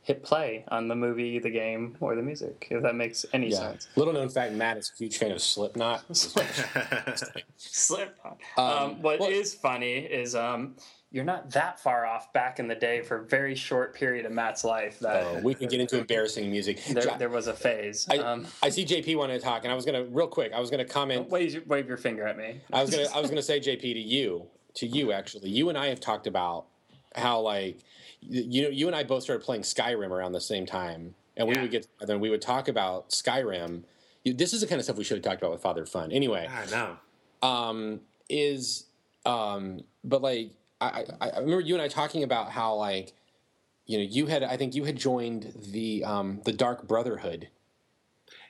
hit play on the movie, the game, or the music? If that makes any Yeah. sense. Little known fact: Matt is a huge fan of Slipknot. Slipknot. Um, Um, what is well- funny is um, you're not that far off back in the day for a very short period of Matt's life that Uh, we can get into embarrassing music. there, there was a phase. I, um, I see JP wanted to talk, and I was gonna real quick. I was gonna comment. wave, your- wave your finger at me. I was gonna I was gonna say JP to you to you actually. You and I have talked about how like you know, you and I both started playing Skyrim around the same time, and we Yeah. would get then we would talk about Skyrim. This is the kind of stuff we should have talked about with Father Fun. Anyway, I know. um, is um, but like I, I, I remember you and I talking about how like you know you had I think you had joined the um, the Dark Brotherhood.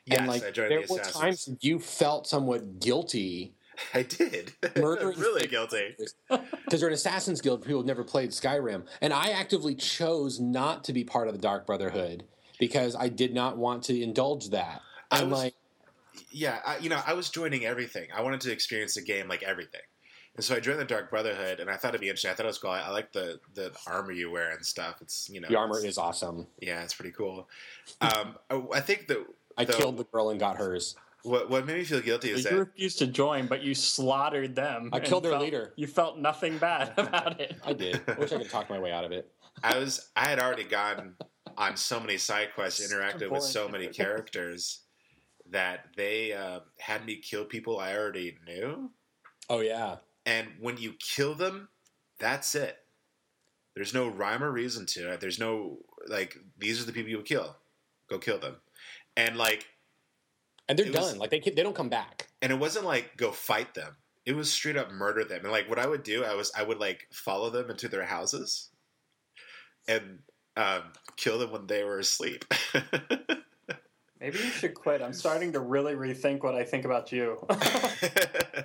Yes, and like I joined there the were times you felt somewhat guilty I did. Really guilty. because they're an Assassin's Guild. People have never played Skyrim, and I actively chose not to be part of the Dark Brotherhood because I did not want to indulge that. I I'm was- like, Yeah, I, you know, I was joining everything. I wanted to experience the game like everything. And so I joined the Dark Brotherhood, and I thought it'd be interesting. I thought it was cool. I, I like the the armor you wear and stuff. It's you know the armor is awesome. yeah, it's pretty cool. Um, I, I think that I the- killed the girl and got hers. What what made me feel guilty is you that refused to join, but you slaughtered them. I killed their felt- leader. You felt nothing bad about it. I did. I wish I could talk my way out of it. I was I had already gone on so many side quests, So interacted with so many characters that they uh, had me kill people I already knew. Oh yeah. And when you kill them, that's it. There's no rhyme or reason to it. There's no like these are the people you would kill. Go kill them. And like And they're It was- done. Like they can, they don't come back. and it wasn't like go fight them. It was straight up murder them. And like what I would do, I was I would like follow them into their houses and um, kill them when they were asleep. Maybe you should quit. I'm starting to really rethink what I think about you.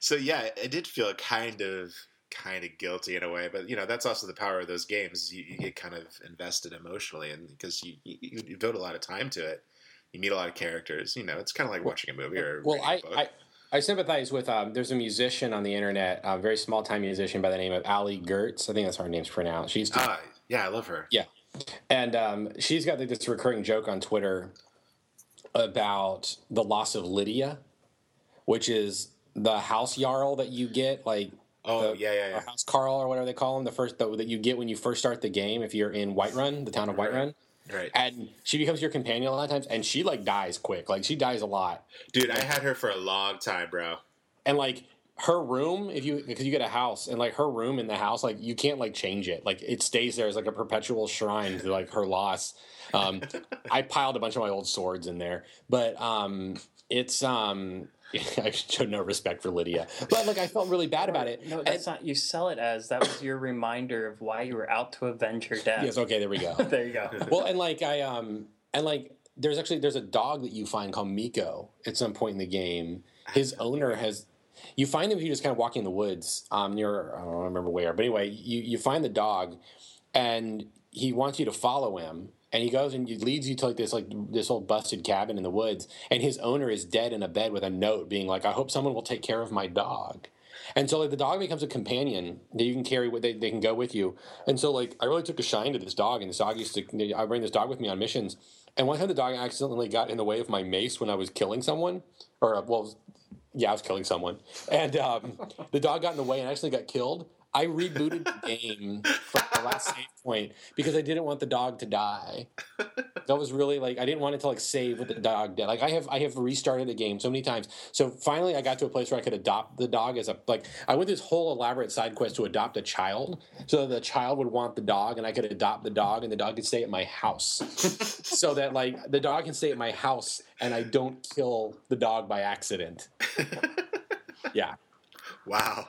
so yeah, I did feel kind of kind of guilty in a way, but you know that's also the power of those games. You, you get kind of invested emotionally, and because you, you you devote a lot of time to it, you meet a lot of characters. You know, it's kind of like watching a movie or Well, reading I, a book. I I sympathize with. Um, there's a musician on the internet, a very small time musician by the name of Allie Goertz. I think that's how her name's pronounced. She's ah, yeah, I love her. Yeah, and um, she's got like, this recurring joke on Twitter about the loss of Lydia, which is the house jarl that you get, like Oh The- yeah, yeah, yeah. house carl or whatever they call them, the first the, that you get when you first start the game if you're in Whiterun, the town of. Whiterun. Right, And she becomes your companion a lot of times, and she like dies quick, like she dies a lot. dude. I had her for a long time, bro. and like her room if you because you get a house and like her room in the house like you can't like change it like it stays there as like a perpetual shrine to like her loss um i piled a bunch of my old swords in there but um it's um i showed no respect for lydia but like i felt really bad about it No, And- not. You sell it as that was your reminder of why you were out to avenge her death. yes okay there we go There you go. well and like i um and like there's actually there's a dog that you find called Meeko at some point in the game his owner has you find him if you just kind of walking in the woods um, near I don't remember where, but anyway, you you find the dog, and he wants you to follow him. And he goes and leads you to like this like this old busted cabin in the woods, and his owner is dead in a bed with a note being like, "I hope someone will take care of my dog." And so like the dog becomes a companion that you can carry with they, they can go with you. And so like I really took a shine to this dog and this dog used to I bring this dog with me on missions. And one time the dog accidentally got in the way of my mace when I was killing someone. Or well yeah, I was killing someone. And um, the dog got in the way and actually got killed. I rebooted the game from last save point because I didn't want the dog to die. That was really like I didn't want it to like save with the dog dead. Like I have I have restarted the game so many times. So finally I got to a place where I could adopt the dog as a like I went this whole elaborate side quest to adopt a child so that the child would want the dog and I could adopt the dog and the dog could stay at my house. so that like the dog can stay at my house and I don't kill the dog by accident. Yeah. Wow.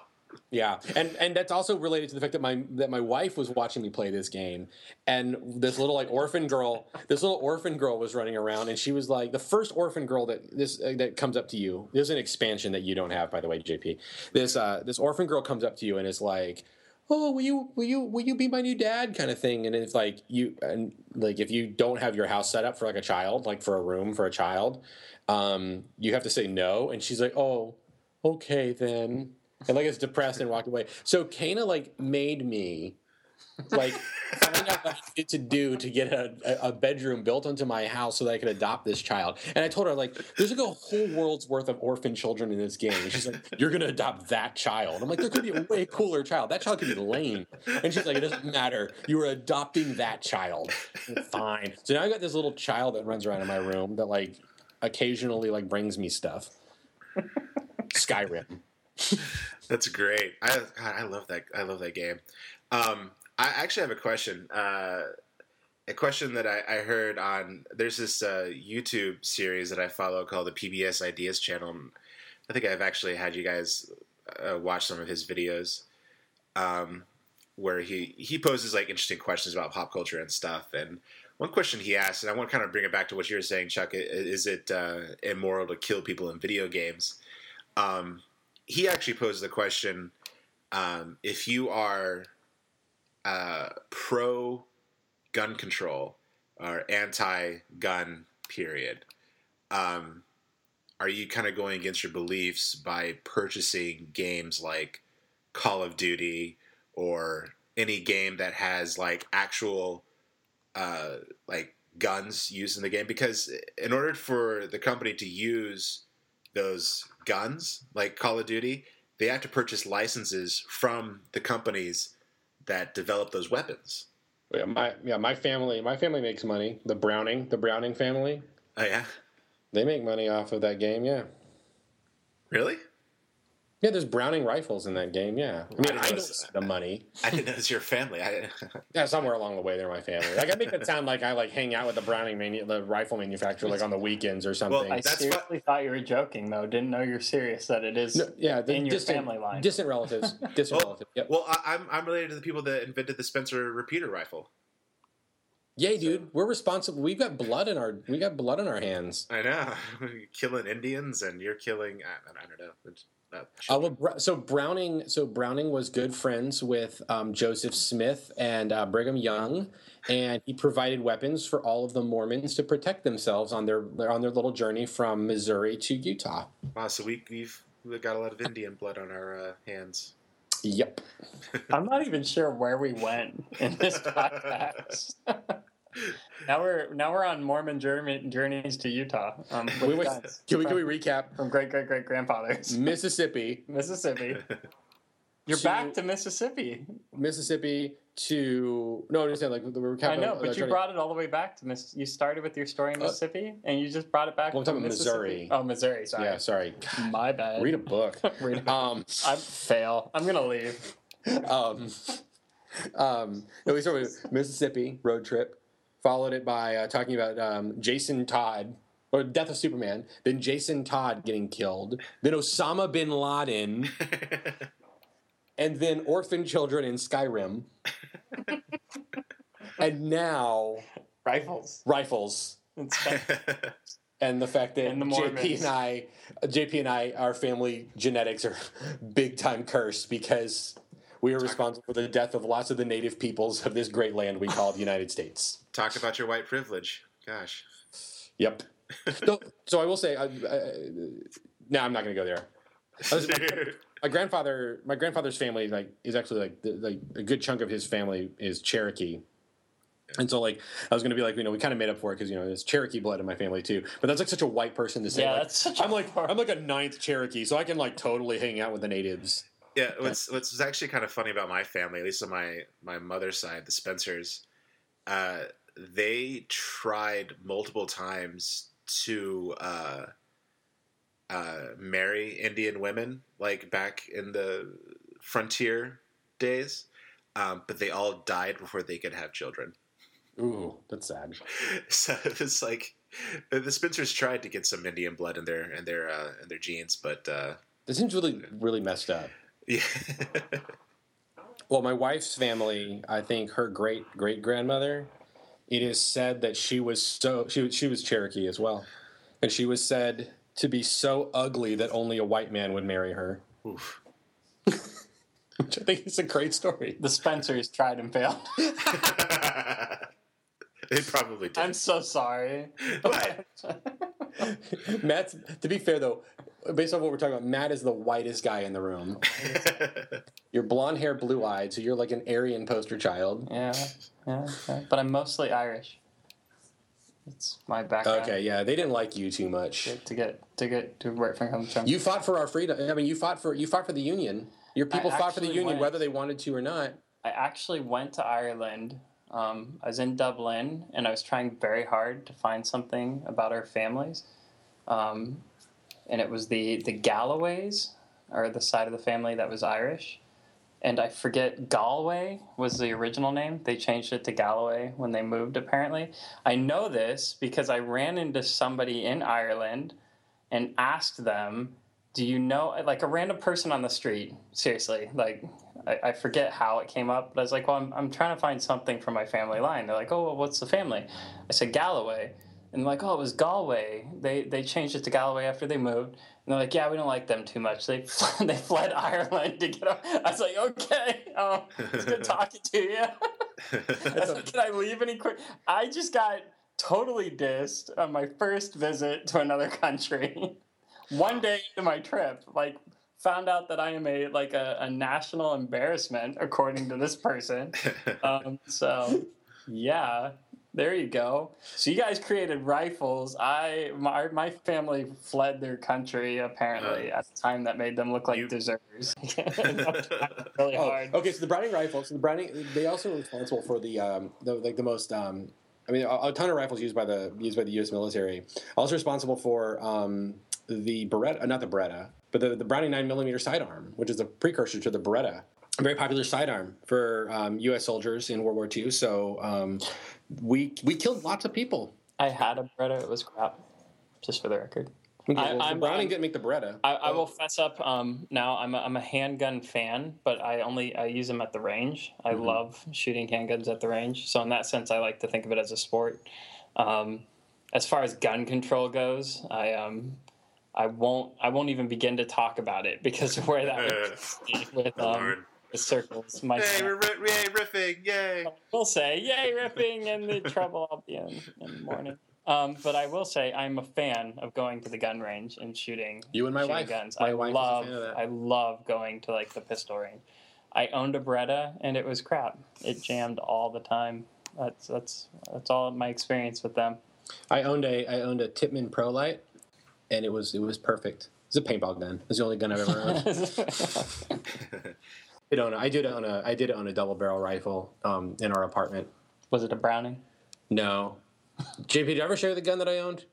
Yeah, and and that's also related to the fact that my that my wife was watching me play this game, and this little like orphan girl, this little orphan girl was running around, and she was like the first orphan girl that this uh, that comes up to you. There's an expansion that you don't have, by the way, JP. This uh, this orphan girl comes up to you and is like, "Oh, will you will you will you be my new dad?" kind of thing, and it's like you and like if you don't have your house set up for like a child, like for a room for a child, um, you have to say no, and she's like, "Oh, okay then." And like it's depressed and walked away. So Kana like made me like find out what I needed to do to get a, a bedroom built onto my house so that I could adopt this child. And I told her like, there's like a whole world's worth of orphan children in this game. And she's like, you're gonna adopt that child. I'm like, there could be a way cooler child. That child could be lame. And she's like, it doesn't matter. You are adopting that child. Fine. So now I got this little child that runs around in my room that like occasionally like brings me stuff. Skyrim. That's great. I God, I love that. I love that game. Um, I actually have a question. Uh, a question that I, I heard on there's this uh, YouTube series that I follow called the PBS Ideas Channel. I think I've actually had you guys uh, watch some of his videos, um, where he he poses like interesting questions about pop culture and stuff. And one question he asked, and I want to kind of bring it back to what you were saying, Chuck. Is it uh, immoral to kill people in video games? Um, he actually posed the question: um, if you are uh, pro gun control or anti gun, period, um, are you kind of going against your beliefs by purchasing games like Call of Duty or any game that has like actual uh, like guns used in the game? Because in order for the company to use those guns, like Call of Duty, they have to purchase licenses from the companies that develop those weapons. Yeah, my yeah, my family my family makes money. The Browning, the Browning family. Oh yeah. They make money off of that game, yeah. Really? Yeah, there's Browning rifles in that game. Yeah, I mean, I I, know don't see the money. I didn't know it was your family. I, Yeah, somewhere along the way, they're my family. Like I make it sound like I like hang out with the Browning manu- the rifle manufacturer like on the weekends or something. Well, I That's seriously thought you were joking, though. Didn't know you're serious. That it is. No, yeah, the in your distant, family line. distant relatives, distant Well- relatives. Yep. well, I, I'm I'm related to the people that invented the Spencer repeater rifle. Yay, dude, we're responsible. We've got blood in our we got blood in our hands. I know, You're killing Indians and you're killing. I, I don't know. It's, uh, Uh, well, so Browning, so Browning was good friends with um, Joseph Smith and uh, Brigham Young, and he provided weapons for all of the Mormons to protect themselves on their on their little journey from Missouri to Utah. wow, so we, we've we've got a lot of Indian blood on our uh, hands. Yep. I'm not even sure where we went in this podcast. now we're now we're on Mormon journey, journeys to Utah. Um, We guys Can we can we recap? from great great great grandfathers, Mississippi, Mississippi. You're To- back to Mississippi. Mississippi to no, just saying like the recap. I know, of- but uh, you brought it all the way back to Miss. You started with your story in Uh, Mississippi, and you just brought it back. Well, I'm to talking. Missouri. Oh, Missouri. Sorry, Yeah, sorry. my bad. Read a book. Read a- Um, I fail. I'm gonna leave. um, um, no, we started with Mississippi road trip, followed it by uh, talking about um, Jason Todd or Death of Superman, then Jason Todd getting killed, then Osama bin Laden, and then orphan children in Skyrim, and now Rifles. rifles. It's and the fact that And the JP and I, JP and I, our family genetics are big time cursed because we are responsible for the death of lots of the native peoples of this great land we call the United States. Talk about your white privilege. Gosh. Yep. so, so I will say, I, I, no, I'm not going to go there. I was- my grandfather, my grandfather's family, like, is actually like, the, like a good chunk of his family is Cherokee. And so, like, I was going to be like, you know, we kind of made up for it because you know there's Cherokee blood in my family too. But that's like such a white person to say. Yeah, like, that's such a I'm like, I'm like a ninth Cherokee, so I can like totally hang out with the natives. Yeah, what's what's actually kind of funny about my family, at least on my my mother's side, the Spencers, uh, they tried multiple times to uh, uh, marry Indian women, like back in the frontier days, um, but they all died before they could have children. Ooh, that's sad. So it's like the Spencers tried to get some Indian blood in their in their uh, in their genes, but uh, This seems really, really messed up. Yeah. Well, my wife's family, I think her great great grandmother, it is said that she was so she was- she was Cherokee as well, and she was said to be so ugly that only a white man would marry her. Oof. Which I think is a great story. The Spencers tried and failed. they probably did. I'm so sorry. What? Matt's to be fair though, based on what we're talking about, Matt is the whitest guy in the room. You're blonde hair, blue eyed, so you're like an Aryan poster child. yeah, yeah, yeah. But I'm mostly Irish. It's my background. Okay, yeah, they didn't like you too much. To, to get to get to where it comes from. You fought for our freedom. I mean, you fought for you fought for the union. Your people I fought for the union went. whether they wanted to or not. I actually went to Ireland. Um, I was in Dublin, and I was trying very hard to find something about our families. Um, and it was the the Galloways, or the side of the family that was Irish. And I forget Galway was the original name. They changed it to Galloway when they moved. Apparently, I know this because I ran into somebody in Ireland and asked them, "Do you know like a random person on the street? Seriously, like I, I forget how it came up, but I was like, well, I'm, I'm trying to find something from my family line. They're like, oh, well, what's the family? I said Galloway, and like, oh, it was Galway. They they changed it to Galloway after they moved. And they're like, yeah, we don't like them too much. They they fled Ireland to get. Up. I was like, okay, oh, it's good talking to you. I can I leave any quick? I just got totally dissed on my first visit to another country. One day into my trip, like found out that I am a like a, a national embarrassment according to this person. Um, so yeah, there you go. So you guys created rifles. I my my family fled their country apparently at the time that made them look like You- deserters. really Oh, hard. okay. So the Browning rifles, so the Browning, they also were responsible for the um, the like the most. Um, I mean, a, a ton of rifles used by the used by the U.S. military. Also responsible for um, the Beretta, uh, not the Beretta, but the, the Browning nine millimeter sidearm, which is a precursor to the Beretta. A very popular sidearm for um, U.S. soldiers in World War II. So um, we we killed lots of people. I had a Beretta. It was crap. Just for the record. Okay, I- well, the I'm- Browning I'm- didn't make the Beretta. I, I will fess up. Um, now I'm a, I'm a handgun fan, but I only I use them at the range. I Mhm. love shooting handguns at the range. So in that sense, I like to think of it as a sport. Um, as far as gun control goes, I um, I won't I won't even begin to talk about it because of where that would lead with um, the circles. My Yay, we're ri- yay, riffing, yay. will say, "Yay, ripping!" and the trouble I'll be in in the morning. Um, but I will say, I'm a fan of going to the gun range and shooting. You and my shooting wife. guns. My I wife is a love, fan of that. I love going to like the pistol range. I owned a Beretta, and it was crap. It jammed all the time. That's that's that's all my experience with them. I owned a I owned a Tippmann Pro Light, and it was it was perfect. It's a paintball gun. It's the only gun I've ever owned. I don't know. I did own a I did own a double barrel rifle um, in our apartment. was it a Browning? No, JP, did I ever show you the gun that I owned?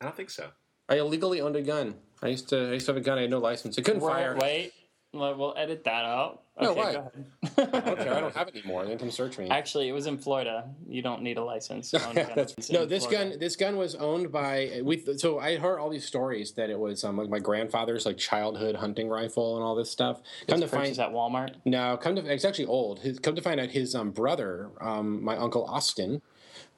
I don't think so. I illegally owned a gun. I used to I used to have a gun. I had no license. I couldn't fire. Wait, well, we'll edit that out. No, Okay, why? go ahead. I don't care. I don't have it anymore. They can search me. Actually, it was in Florida. You don't need a license. to own guns That's- no, this Florida. gun this gun was owned by we. So I heard all these stories that it was um, like my grandfather's like childhood hunting rifle and all this stuff. Come to It's find purchased at Walmart. No, come to it's actually old. His, come to find out, his um, brother, um, my uncle Austin,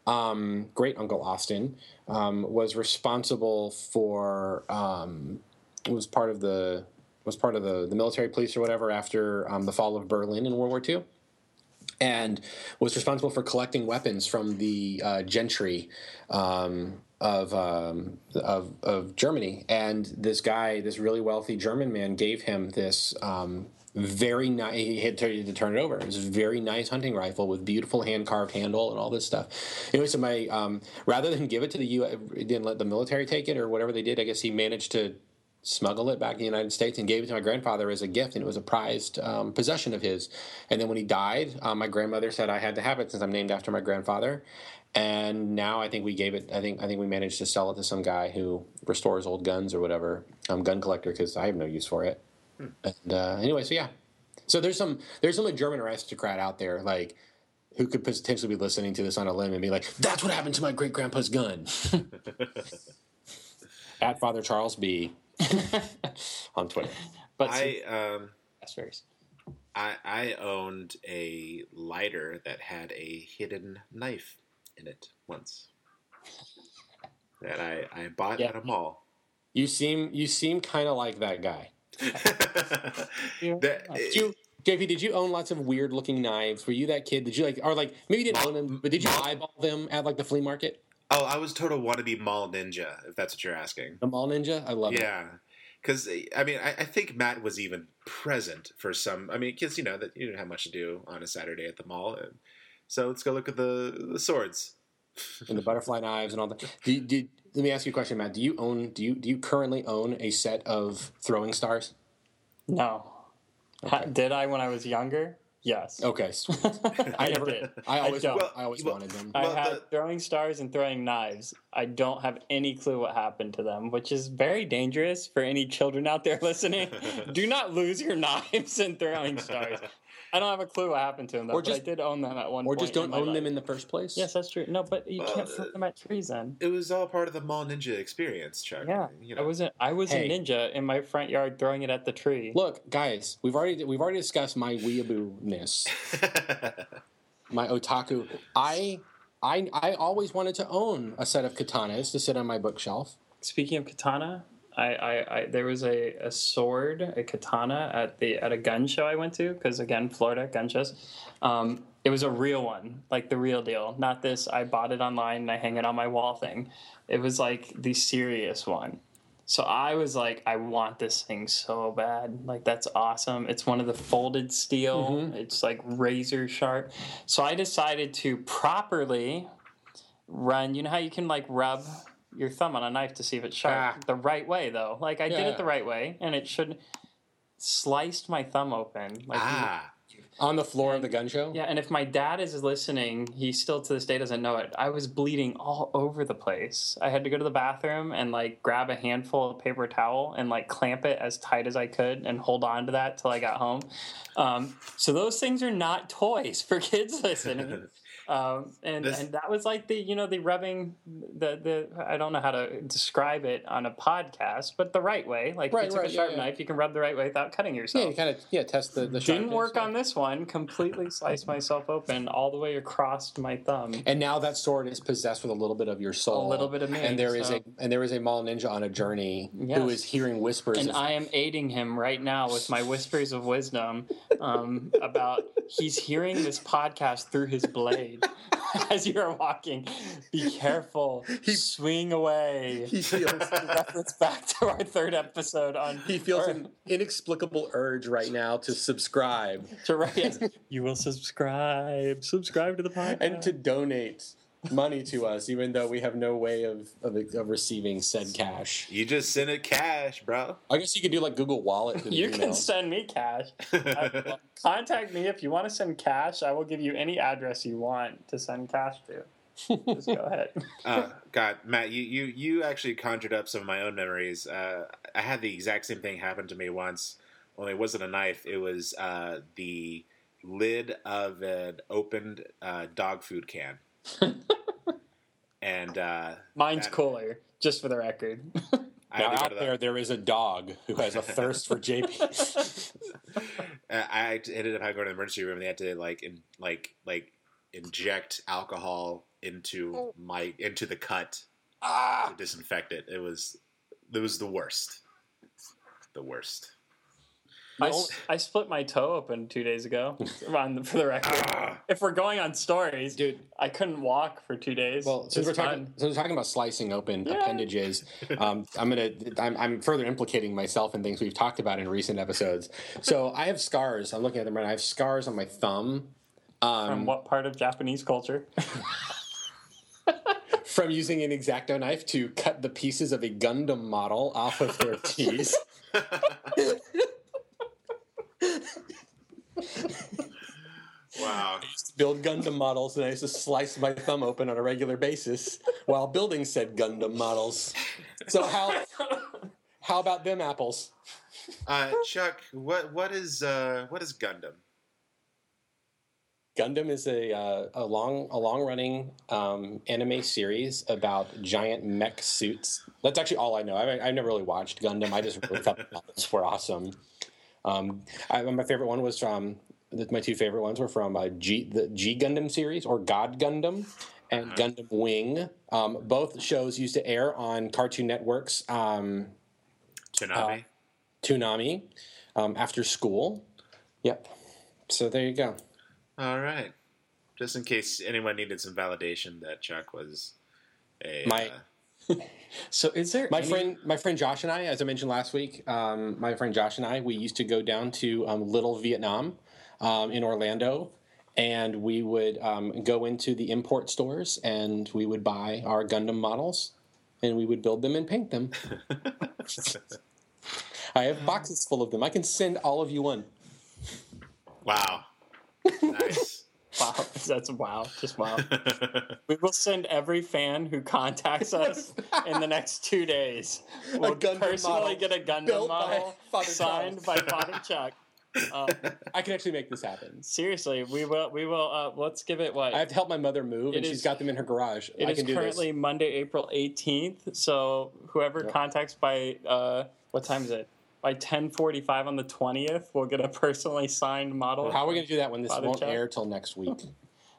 um, great uncle Austin um, was responsible for um, was part of the was part of the, the military police or whatever after um, the fall of Berlin in World War II, and was responsible for collecting weapons from the uh, gentry um, of, um, of of Germany. And this guy, this really wealthy German man, gave him this. Um, very nice. He had to, to turn it over. It was a very nice hunting rifle with beautiful hand carved handle and all this stuff. Anyway, so my um, rather than give it to the U, didn't let the military take it or whatever they did. I guess he managed to smuggle it back in the United States and gave it to my grandfather as a gift, and it was a prized um, possession of his. And then when he died, um, my grandmother said I had to have it since I'm named after my grandfather. And now I think we gave it. I think I think we managed to sell it to some guy who restores old guns or whatever. I'm gun collector because I have no use for it. Hmm. And uh, anyway, so yeah, so there's some there's some German aristocrat out there like who could potentially be listening to this on a limb and be like, "That's what happened to my great grandpa's gun." At Father Charles B on Twitter. But I um, I I owned a lighter that had a hidden knife in it once. That I, I bought yeah. at a mall. You seem you seem kind of like that guy that, did you, JP, did you own lots of weird looking knives? Were you that kid? Did you like, or like, maybe you didn't own them, but did you eyeball them at like the flea market? Oh, I was total wannabe mall ninja, if that's what you're asking. A mall ninja? I love yeah. it. Yeah. Because, I mean, I, I, think Matt was even present for some, I mean, because, you know, that you didn't have much to do on a Saturday at the mall. And so let's go look at the, the swords. and the butterfly knives and all that. Did, did, let me ask you a question, Matt. Do you own? Do you do you currently own a set of throwing stars? No. Okay. did I when I was younger? Yes. Okay. I never did. I always, I, well, I always well, wanted them. I well, had the, throwing stars and throwing knives. I don't have any clue what happened to them, which is very dangerous for any children out there listening. Do not lose your knives and throwing stars. I don't have a clue what happened to them, though, or just, I did own them at one or point. Or just don't own life. them in the first place? Yes, that's true. No, but you well, can't throw them at trees then. It was all part of the mall ninja experience, Chuck. Yeah, you know. I wasn't. I was hey. a ninja in my front yard throwing it at the tree. Look, guys, we've already we've already discussed my weeaboo ness, my otaku. I I I always wanted to own a set of katanas to sit on my bookshelf. Speaking of katana, I, I, I, there was a, a sword, a katana at the at a gun show I went to because again Florida gun shows. Um, it was a real one, like the real deal, not this. I bought it online and I hang it on my wall thing. It was like the serious one. So I was like, I want this thing so bad. Like that's awesome. It's one of the folded steel. Mm-hmm. It's like razor sharp. So I decided to properly run. You know how you can like rub your thumb on a knife to see if it's sharp. Ah. The right way, though. Like I yeah. did it the right way, and it should sliced my thumb open. Like ah. On the floor and, of the gun show? Yeah, and if my dad is listening, he still to this day doesn't know it. I was bleeding all over the place. I had to go to the bathroom and like grab a handful of paper towel and like clamp it as tight as I could and hold on to that till I got home. Um, so those things are not toys for kids listening. Um, and this... and that was like the you know the rubbing the the I don't know how to describe it on a podcast, but the right way. Like right, if you right, a sharp yeah, knife, you can rub the right way without cutting yourself. Yeah, you kind of yeah test the the. Didn't work on this one. Completely sliced myself open all the way across my thumb. And now that sword is possessed with a little bit of your soul, a little bit of me. And there is so. a and there is a mall ninja on a journey yes. who is hearing whispers. And of, I am aiding him right now with my whispers of wisdom um, about he's hearing this podcast through his blade. as you are walking. Be careful. He, Swing away. He feels reference back to our third episode on. He feels an inexplicable urge right now to subscribe. To right, yes. you will subscribe. Subscribe to the podcast and to donate money to us, even though we have no way of, of, of receiving said cash. You just send it cash, bro. I guess you could do like Google Wallet. you can send me cash. uh, contact me if you want to send cash. I will give you any address you want to send cash to. Just go ahead. uh, God, Matt, you, you you actually conjured up some of my own memories. Uh, I had the exact same thing happen to me once. Only it wasn't a knife; it was uh, the lid of an opened uh, dog food can and uh, mine's that, cooler, just for the record. now out there, there is a dog who has a thirst for JP. I ended up having to go to the emergency room. and They had to like in, like like inject alcohol into my into the cut Ah! to disinfect it. It was it was the worst. The worst. I, No. s- I split my toe open two days ago. on the, for the record, Ah. if we're going on stories, Dude, I couldn't walk for two days. Well, since we're It's talking, fun. since we're talking about slicing open appendages, um, I'm gonna, I'm, I'm further implicating myself in things we've talked about in recent episodes. So I have scars. I'm looking at them right. now. I have scars on my thumb. Um, From what part of Japanese culture? from using an X-Acto knife to cut the pieces of a Gundam model off of their tees. Wow. I used to build Gundam models, and I used to slice my thumb open on a regular basis while building said Gundam models. So how how about them apples? Uh, Chuck, what what is uh, what is Gundam? Gundam is a uh, a long a long running um, anime series about giant mech suits. That's actually all I know. I, I've never really watched Gundam. I just really thought the models were awesome. Um, I, my favorite one was from my two favorite ones were from uh, G the G Gundam series or God Gundam and Uh-huh. Gundam Wing. Um, both shows used to air on Cartoon Network's um, Tsunami. Toonami um, after school. Yep. So there you go. All right. Just in case anyone needed some validation that Chuck was a My- uh, So is there My any- friend, my friend Josh and I, as I mentioned last week, um, my friend Josh and I, we used to go down to um, Little Vietnam um, in Orlando, and we would um, go into the import stores and we would buy our Gundam models, and we would build them and paint them. I have boxes full of them. I can send all of you one. wow. Nice. Wow, that's wow, just wow. We will send every fan who contacts us in the next two days. We'll Gundam personally model get a Gundam built by model signed Charles. by Father Chuck. Um, I can actually make this happen. seriously, we will. We will. Uh, let's give it what I have to help my mother move, It and she's got them in her garage. It I is can do currently. Monday, April 18th. So whoever Yep. contacts by uh, what time is it? By 10:45 on the 20th, we'll get a personally signed model. How are we going to do that when this Father won't Chuck? air till next week?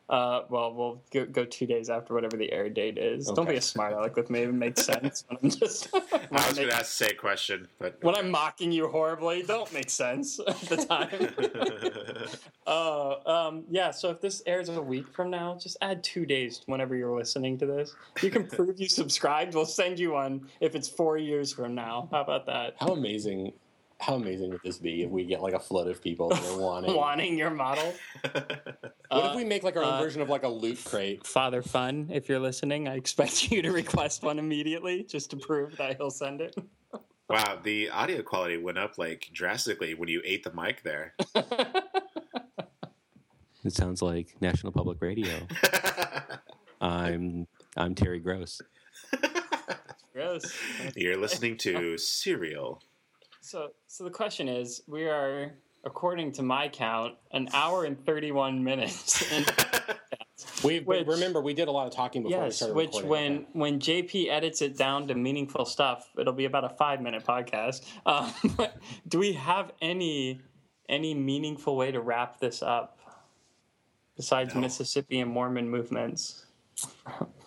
Uh, well, we'll go, go two days after whatever the air date is. Don't be a smart aleck with me. It makes sense when I'm just when, I was going to ask the same question, but when I'm mocking you horribly. Don't make sense at the time. Uh, um, yeah. So if this airs a week from now, just add two days whenever you're listening to this. You can prove you subscribed. We'll send you one if it's four years from now. How about that? How amazing! How amazing would this be if we get like a flood of people that are wanting? Wanting your model. What Uh, if we make like our own uh, version of like a loot crate? Father Fun, if you're listening, I expect you to request one immediately just to prove that he'll send it. wow, the audio quality went up like drastically when you ate the mic there. It sounds like National Public Radio. I'm I'm Terry Gross. Gross. You're listening to Serial. So, so the question is, we are, according to my count, an hour and thirty-one minutes. In, We which- remember we did a lot of talking before we started which recording. when okay. when JP edits it down to meaningful stuff, it'll be about a five-minute podcast. Um, do we have any any meaningful way to wrap this up besides No. Mississippi and Mormon movements?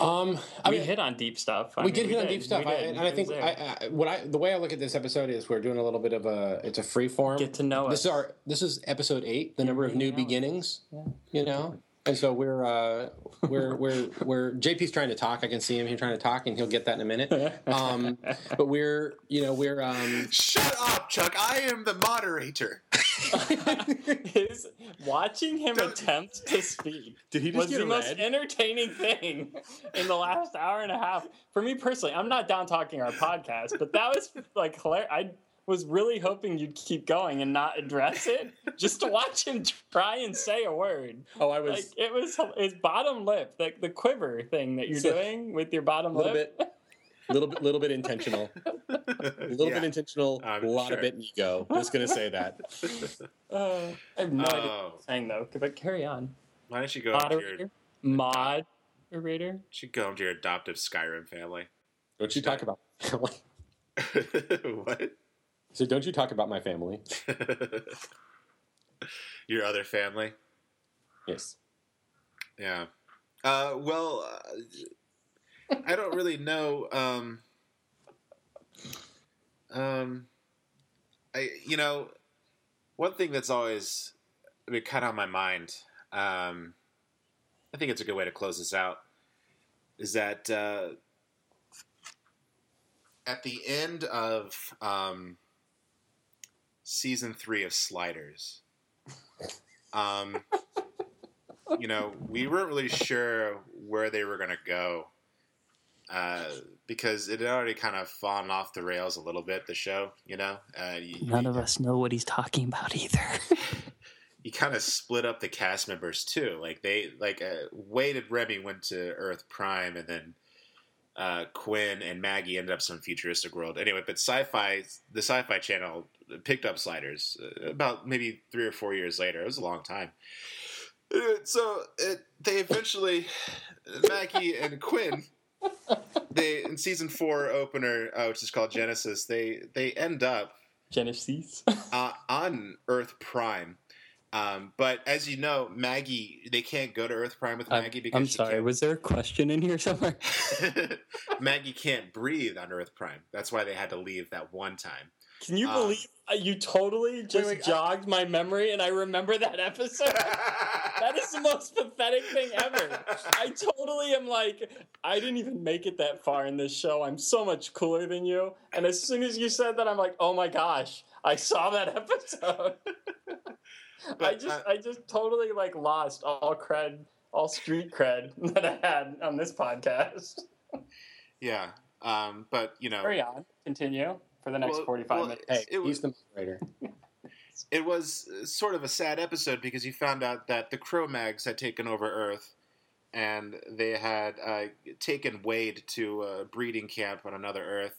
um, I we mean, hit on deep stuff. I we mean, did hit on deep stuff, I, did. and I think I. I, what I the way I look at this episode is we're doing a little bit of a it's a free form. get to know this us. is our this is episode eight, the number of new hanging out with beginnings. Yeah. You know, and so we're uh, we're we're we're JP's trying to talk. I can see him. He's trying to talk, and he'll get that in a minute. Um, but we're you know we're um, Shut up, Chuck. I am the moderator. His watching him attempt to speak Did he was the most entertaining thing in the last hour and a half. For me personally, I'm not down talking our podcast, but that was like hilarious. I was really hoping you'd keep going and not address it, just to watch him try and say a word. Oh, I was Like it was his bottom lip, like the quiver thing that you're So- doing with your bottom lip. bit, little bit, little bit intentional. A little Yeah. bit intentional, a I'm lot sure. of bit ego. Just gonna say that. Uh, I have no idea what Oh, I'm saying though. But carry on. why don't you go home to your, Moderator, moderator. should go home to your adoptive Skyrim family? Don't you talk about family. what? So don't you talk about my family? your other family? Yes. Yeah. Uh, well, uh, I don't really know. Um, um, I you know, one thing that's always been kind of on my mind. Um, I think it's a good way to close this out. Is that uh, at the end of um, season three of Sliders? Um, you know, we weren't really sure where they were going to go uh, because it had already kind of fallen off the rails a little bit. The show, you know, uh, you, None you, of us know what he's talking about either. you kind of split up the cast members too. Like they, like uh, Wade and Remy went to Earth Prime, and then uh, Quinn and Maggie ended up some futuristic world. Anyway, but Sci-Fi, the Sci-Fi Channel picked up Sliders uh, about maybe three or four years later. It was a long time. Uh, So it, they eventually, Maggie and Quinn, they in season four opener, uh, which is called Genesis, they they end up Genesis. uh, on Earth Prime. Um, but as you know, Maggie, they can't go to Earth Prime with I'm, Maggie because I'm sorry. Was there a question in here somewhere? Maggie can't breathe on Earth Prime. That's why they had to leave that one time. Can you Um, believe uh, you totally just wait, I- jogged my memory and I remember that episode? that is the most pathetic thing ever. I totally am like, I didn't even make it that far in this show. I'm so much cooler than you. And as soon as you said that, I'm like, oh my gosh, I saw that episode. I just, uh, I just totally like lost all cred, all street cred that I had on this podcast. yeah. Um, but you know, Carry on, continue for the next Well- 45 well, minutes. Hey, It was- he's the moderator. it was sort of a sad episode because you found out that the Cro-Mags had taken over Earth, and they had uh, taken Wade to a breeding camp on another Earth,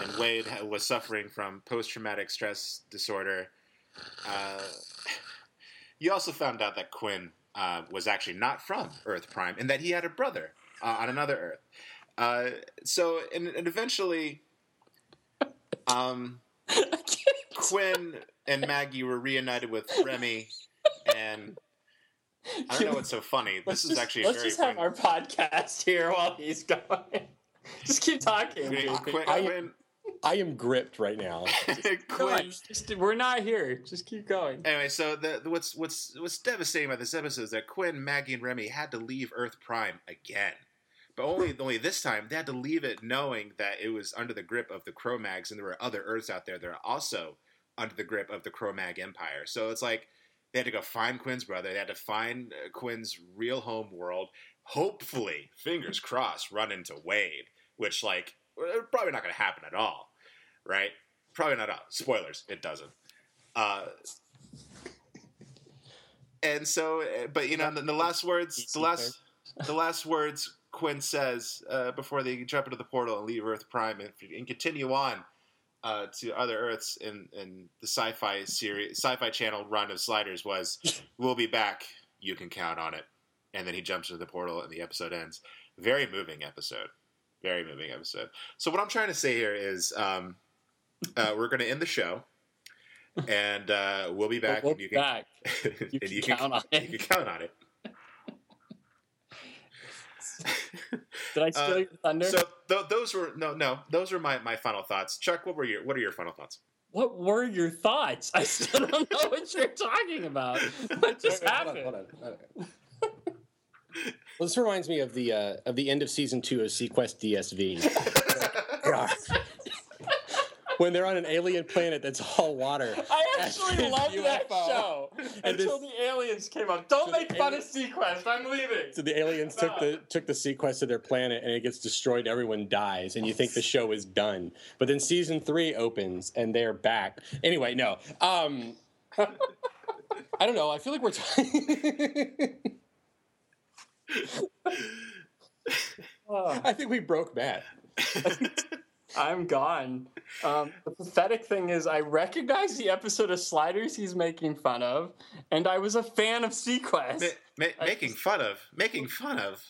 and Wade was suffering from post-traumatic stress disorder. Uh, you also found out that Quinn uh, was actually not from Earth Prime, and that he had a brother uh, on another Earth. Uh, so, and, and eventually, um, Quinn and Maggie were reunited with Remy, and I don't know what's so funny. Let's This is just, actually a let's very just have our podcast here while he's going. Just keep talking. Quinn, Quinn, I- Quinn, I am gripped right now. Come on, Quinn- just- we're not here. Just keep going. Anyway, so the, the- what's what's what's devastating about this episode is that Quinn, Maggie, and Remy had to leave Earth Prime again, but only only this time they had to leave it knowing that it was under the grip of the Cro-Mags, and there were other Earths out there that are also under the grip of the Cro-Mag Empire. So it's like they had to go find Quinn's brother. They had to find uh, Quinn's real home world. Hopefully, fingers crossed, run into Wade, which like uh, probably not going to happen at all, right? Probably not all. Spoilers, it doesn't. Uh, and so, uh, but you know, the, the last words, the last, the last words Quinn says uh, before they jump into the portal and leave Earth Prime and, and continue on uh, to other Earths in, in the sci-fi series, sci-fi channel run of Sliders was, "We'll be back. You can count on it." And then he jumps into the portal and the episode ends. Very moving episode. Very moving episode. So what I'm trying to say here is, um, uh, we're going to end the show. And uh, we'll be back. we'll and be you can, back. You can count on you can count on it. Did I steal Uh, your thunder? So th- those were no, no. Those were my, my final thoughts. Chuck, what were your what are your final thoughts? what were your thoughts? I still don't know what you're talking about. What just Wait, wait, hold on, happened? hold on, hold on. Well, this reminds me of the uh, of the end of season two of SeaQuest DSV. when they're on an alien planet that's all water. I actually love that show And until this- the aliens came up. Don't So make fun ali- of SeaQuest. I'm leaving. So the aliens took the took the SeaQuest to their planet and it gets destroyed. Everyone dies, and you think the show is done. But then season three opens and they're back. Anyway, no. Um, I don't know. I feel like we're. Oh, I think we broke Matt. I'm gone. Um, the pathetic thing is, I recognize the episode of Sliders he's making fun of, and I was a fan of SeaQuest. Ma- ma- making just- fun of, making fun of,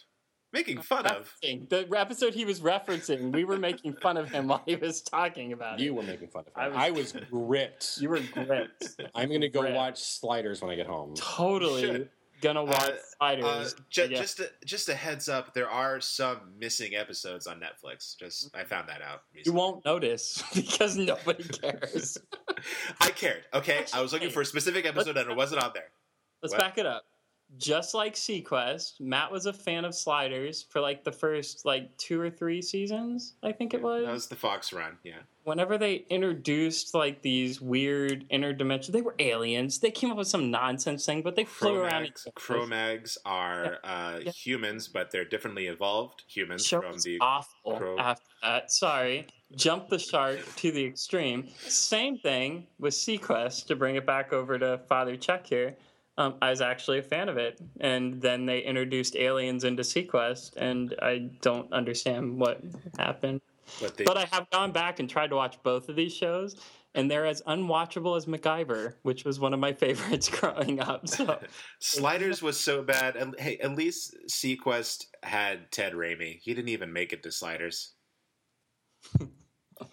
making fun of. The episode he was referencing, we were making fun of him while he was talking about You it. You were making fun of I him. was- I was, gripped. You were gripped. I'm gonna go Gripped. watch Sliders when I get home. Totally. Gonna watch Uh, Sliders. Uh, ju- Just a, just a heads up, there are some missing episodes on Netflix. Just I found that out. you won't notice because nobody cares. I cared. Okay, I was looking for a specific episode and it wasn't on there. Let's What? back it up. Just like SeaQuest, Matt was a fan of Sliders for like the first like two or three seasons, I think it was. That was the Fox run. Yeah. Whenever they introduced like these weird interdimensional, they were aliens. They came up with some nonsense thing, but they flew around. Cro-Mags, space. Cro-Mags are uh, Yeah. humans, but they're differently evolved humans show from the. awful Crow. after that. Sorry. Jump the shark to the extreme. Same thing with SeaQuest to bring it back over to Father Chuck here. Um, I was actually a fan of it. And then they introduced aliens into SeaQuest, and I don't understand what happened. But they, But I have gone back and tried to watch both of these shows, and they're as unwatchable as MacGyver, which was one of my favorites growing up. So Sliders was so bad. And, hey, at least SeaQuest had Ted Raimi. He didn't even make it to Sliders.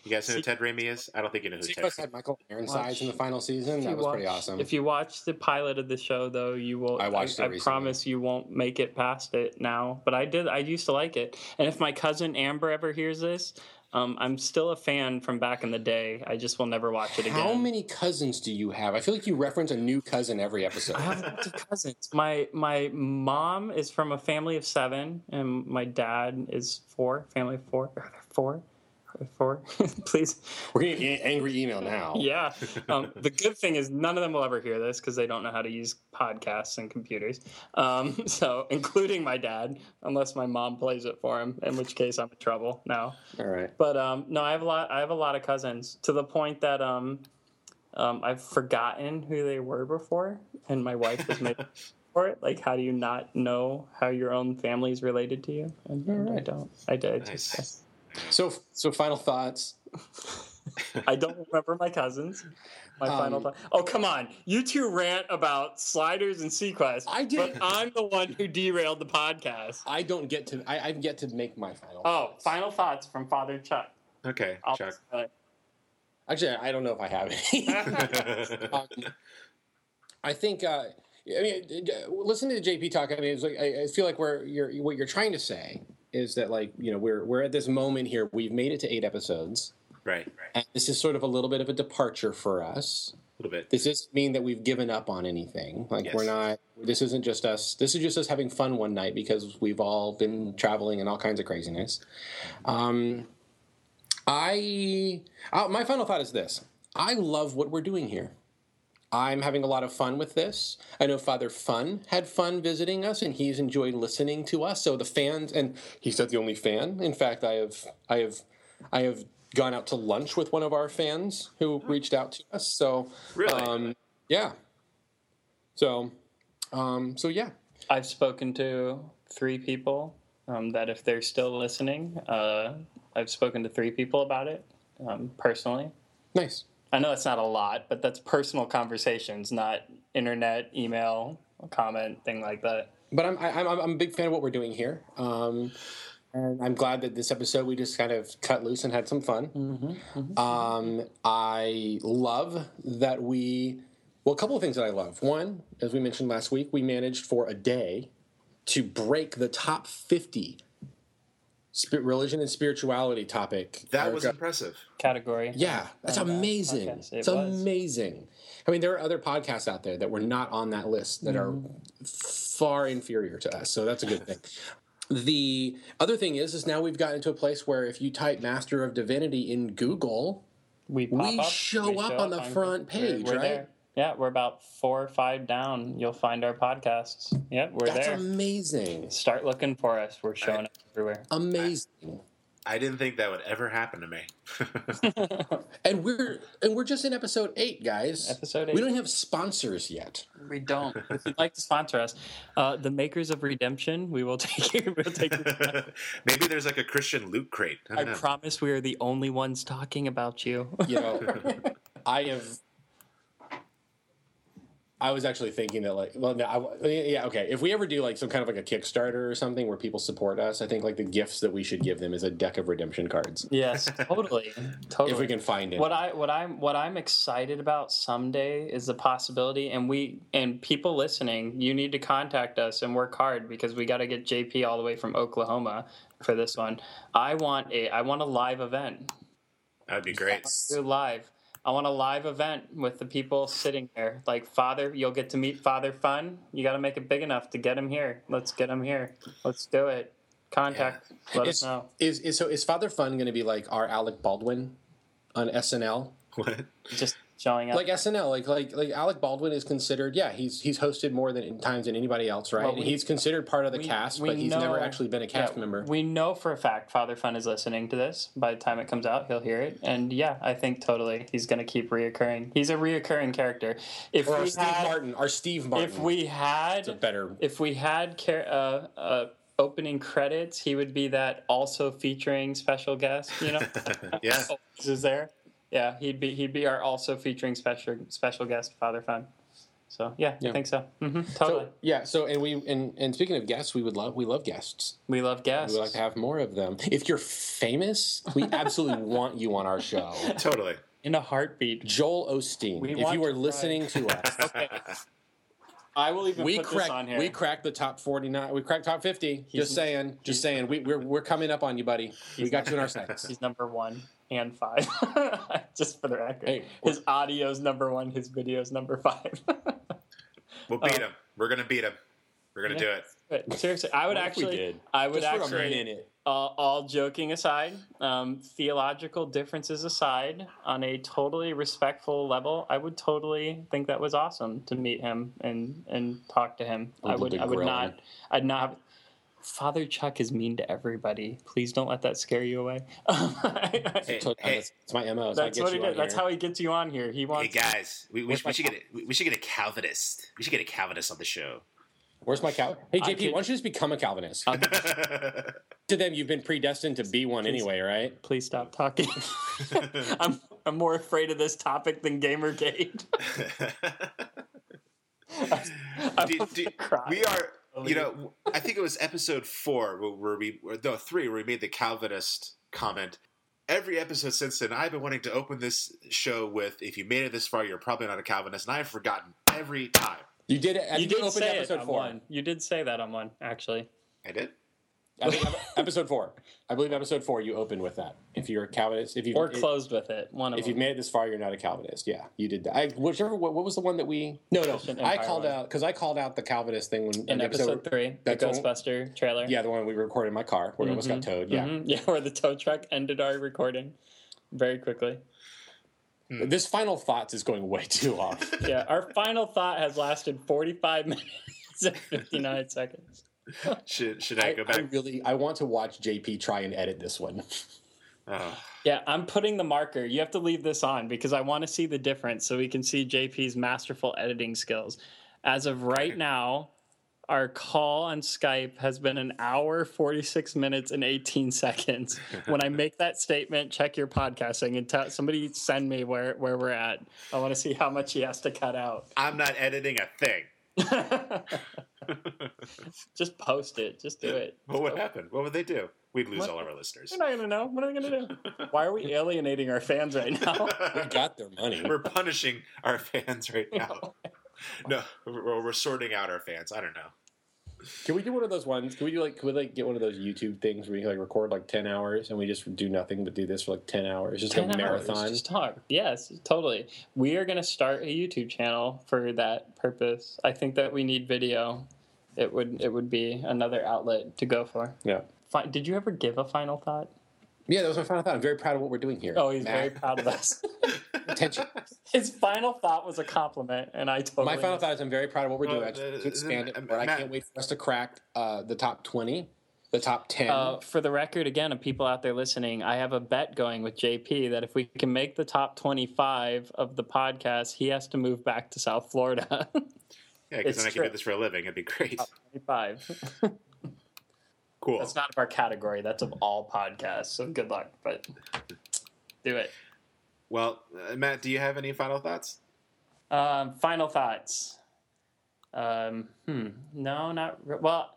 You guys know who Ted Raimi is? I don't think you know who Ted. Sequest had Michael Ironsides in the final season. That you was pretty awesome. If you watch the pilot of the show, though, you will. I watched it I, recently. promise you won't make it past it now. But I did. I used to like it. And if my cousin Amber ever hears this, um, I'm still a fan from back in the day. I just will never watch it again. How many cousins do you have? I feel like you reference a new cousin every episode. I have lots of cousins. My my mom is from a family of seven, and my dad is four. Family of four. Are four? Four, please. We're getting an angry email now. Yeah. Um, the good thing is none of them will ever hear this because they don't know how to use podcasts and computers. Um, so, including my dad, unless my mom plays it for him, in which case I'm in trouble now. All right. But um, no, I have a lot. I have a lot of cousins to the point that um, um, I've forgotten who they were before, and my wife was making for it. Like, how do you not know how your own family is related to you? And, and I don't. I did. Nice. So, so final thoughts. I don't remember my cousins. My Um, final thought. Oh, come on. You two rant about sliders and SeaQuest. I did- But I'm the one who derailed the podcast. I don't get to. I, I've yet to make my final. Oh, thoughts. final thoughts from Father Chuck. Okay, I'll Chuck. Actually, I don't know if I have any. um, I think. Uh, I mean, listening to JP talk, I mean, it's like I, I feel like we're you're, what you're trying to say is that like you know we're we're at this moment here. We've made it to eight episodes, right, right. and this is sort of a little bit of a departure for us. A little bit. This doesn't mean that we've given up on anything. Like Yes. we're not. This isn't just us. This is just us having fun one night because we've all been traveling and all kinds of craziness. Um, I uh, my final thought is this: I love what we're doing here. I'm having a lot of fun with this. I know Father Fun had fun visiting us, and he's enjoyed listening to us. So the fans, and he's not the only fan. In fact, I have, I have, I have gone out to lunch with one of our fans who reached out to us. So Really? um, yeah. So, um, so yeah. I've spoken to three people um, that, if they're still listening, uh, I've spoken to three people about it um, personally. Nice. I know that's not a lot, but that's personal conversations, not internet, email, comment, thing like that. But I'm, I, I'm, I'm a big fan of what we're doing here. Um, and I'm glad that this episode we just kind of cut loose and had some fun. Mm-hmm. Um, I love that we. Well, a couple of things that I love. One, as we mentioned last week, we managed for a day to break the top 50 spirit, religion and spirituality topic. That was Erica. impressive. Category. Yeah, that's on that amazing. podcast. It It's was. amazing. I mean, there are other podcasts out there that were not on that list that Mm-hmm. are far inferior to us, so that's a good thing. The other thing is, is now we've gotten to a place where if you type Master of Divinity in Google, we pop We up, show up on the front we're- page, we're right? there. Yeah, we're about four or five down. You'll find our podcasts. Yep, we're that's there. amazing. Start looking for us. We're showing up everywhere. Amazing. I didn't think that would ever happen to me. And we're and we're just in episode eight, guys. Episode eight. We don't have sponsors yet. We don't. If you'd like to sponsor us, uh, the makers of Redemption, we will take you. We'll take you. Maybe there's like a Christian loot crate. I I promise we are the only ones talking about you. You know, I have. I was actually thinking that like, well, no, I, yeah, okay. If we ever do like some kind of like a Kickstarter or something where people support us, I think like the gifts that we should give them is a deck of redemption cards Yes, totally, totally. if we can find it. What I what I'm what I'm excited about someday is the possibility, and we and people listening, you need to contact us and work hard because we got to get JP all the way from Oklahoma for this one. I want a I want a live event. That'd be great. Live. I want a live event with the people sitting there. Like Father, you'll get to meet Father Fun. You got to make it big enough to get him here. Let's get him here. Let's do it. Contact. Let us is, know. is is so is Father Fun going to be like our Alec Baldwin on SNL? What? Just showing up. Like SNL, like like like Alec Baldwin is considered. Yeah, he's he's hosted more than times than anybody else, right? Well, and we- he's considered part of the we- cast, we but he's never actually been a cast Yeah, member. We know for a fact Father Fun is listening to this. By the time it comes out, he'll hear it. And yeah, I think totally he's going to keep reoccurring. He's a reoccurring character. If or we Steve had, Martin, our Steve Martin. if we it's a had, better. if we had car- uh, uh, opening credits, he would be that also featuring special guest. You know, yeah. is there? Yeah, he'd be he'd be our also featuring special special guest Father Fun. So yeah, Yeah. I think so. Mm-hmm, totally. So, yeah. So and we and and speaking of guests, we would love we love guests. we love guests. We would like to have more of them. If you're famous, we absolutely want you on our show. Totally. in a heartbeat. Joel Osteen, We if you are to listening to us, Okay. I will even we put this cracked on here. we cracked the top 49 we cracked top 50 He's- just saying just saying we, we're, we're coming up on you buddy we He's got you in our sights He's number one and five. Just for the record. Hey, his audio's number one, his video's number five. We'll beat him. We're gonna beat him. We're gonna do it. seriously, I would What if we actually did? I would just for a actually all, all joking aside, um, theological differences aside, on a totally respectful level, I would totally think that was awesome to meet him and and talk to him. I'd I would love to I would grill not. I'd not have, Father Chuck is mean to everybody. Please don't let that scare you away. Hey, So, hey. that's, that's my mo so That's what he you did. That's how he gets you on here. He wants. Hey guys, we, we, we should get a, we we should get a Calvinist. We should get a Calvinist on the show. where's my Cal hey jp could- why don't you just become a calvinist I'll- um, to them you've been predestined to be one anyway right Please stop talking. I'm I'm more afraid of this topic than Gamergate. I'm Do- gonna do- cry. we are, you know, I think it was episode four where, where we, or no, three where we made the Calvinist comment. Every episode since then, I've been wanting to open this show with, "If you made it this far, you're probably not a Calvinist," and I've forgotten every time. you did it I You did opened say episode it on four one. You did say that on one, actually. I did. I think episode four i believe episode four you opened with that if you're a calvinist if you Or closed with it. One of if you've made it this far, you're not a Calvinist. Yeah, you did that. I, whichever. What, what was the one that we? No, no. Christian I Empire called one. out because I called out the Calvinist thing when in the episode, three, the that's all- Ghostbuster trailer. Yeah, the one we recorded in my car where it almost got towed. Yeah. Mhm. Yeah, where the tow truck ended our recording very quickly. This final thoughts is going way too long. Yeah, our final thought has lasted 45 minutes and 59 seconds. Should should I, I, go back? I really, I want to watch JP try and edit this one. Oh. Yeah, I'm putting the marker. You have to leave this on because I want to see the difference so we can see JP's masterful editing skills. As of right Okay. now, our call on Skype has been an hour, 46 minutes, and 18 seconds. When I make that statement, check your podcasting and tell somebody send me where, where we're at. I want to see how much he has to cut out. I'm not editing a thing. Just post it. Just do it. What would happen? What would they do? We'd lose What? all of our listeners. They're not going to know. What are they going to do? Why are we alienating our fans right now? We got their money. We're punishing our fans right now. No, we're, we're sorting out our fans. I don't know. Can we do one of those ones? Can we do like? Can we like get one of those YouTube things where you like record like ten hours and we just do nothing but do this for like ten hours, just 10 a hours, marathon? Just talk. Yes, totally. We are going to start a YouTube channel for that purpose. I think that we need video. It would it would be another outlet to go for. Yeah. Fi- Did you ever give a final thought? Yeah, that was my final thought. I'm very proud of what we're doing here. Oh, he's Matt, very proud of us. attention. His final thought was a compliment, and I totally. My final thought is I'm very proud of what we're Well, doing. I uh, to expand it, but I can't wait for us to crack uh, the top twenty, the top ten. Uh, for the record, again, of people out there listening, I have a bet going with JP that if we can make the top 25 of the podcast, he has to move back to South Florida. Yeah, because then I can do this for a living. It'd be great. Top 25. Cool. That's not of our category. That's of all podcasts. So good luck, but do it. Well, uh, Matt, do you have any final thoughts? Um, final thoughts. Um, hmm. No, not re- well.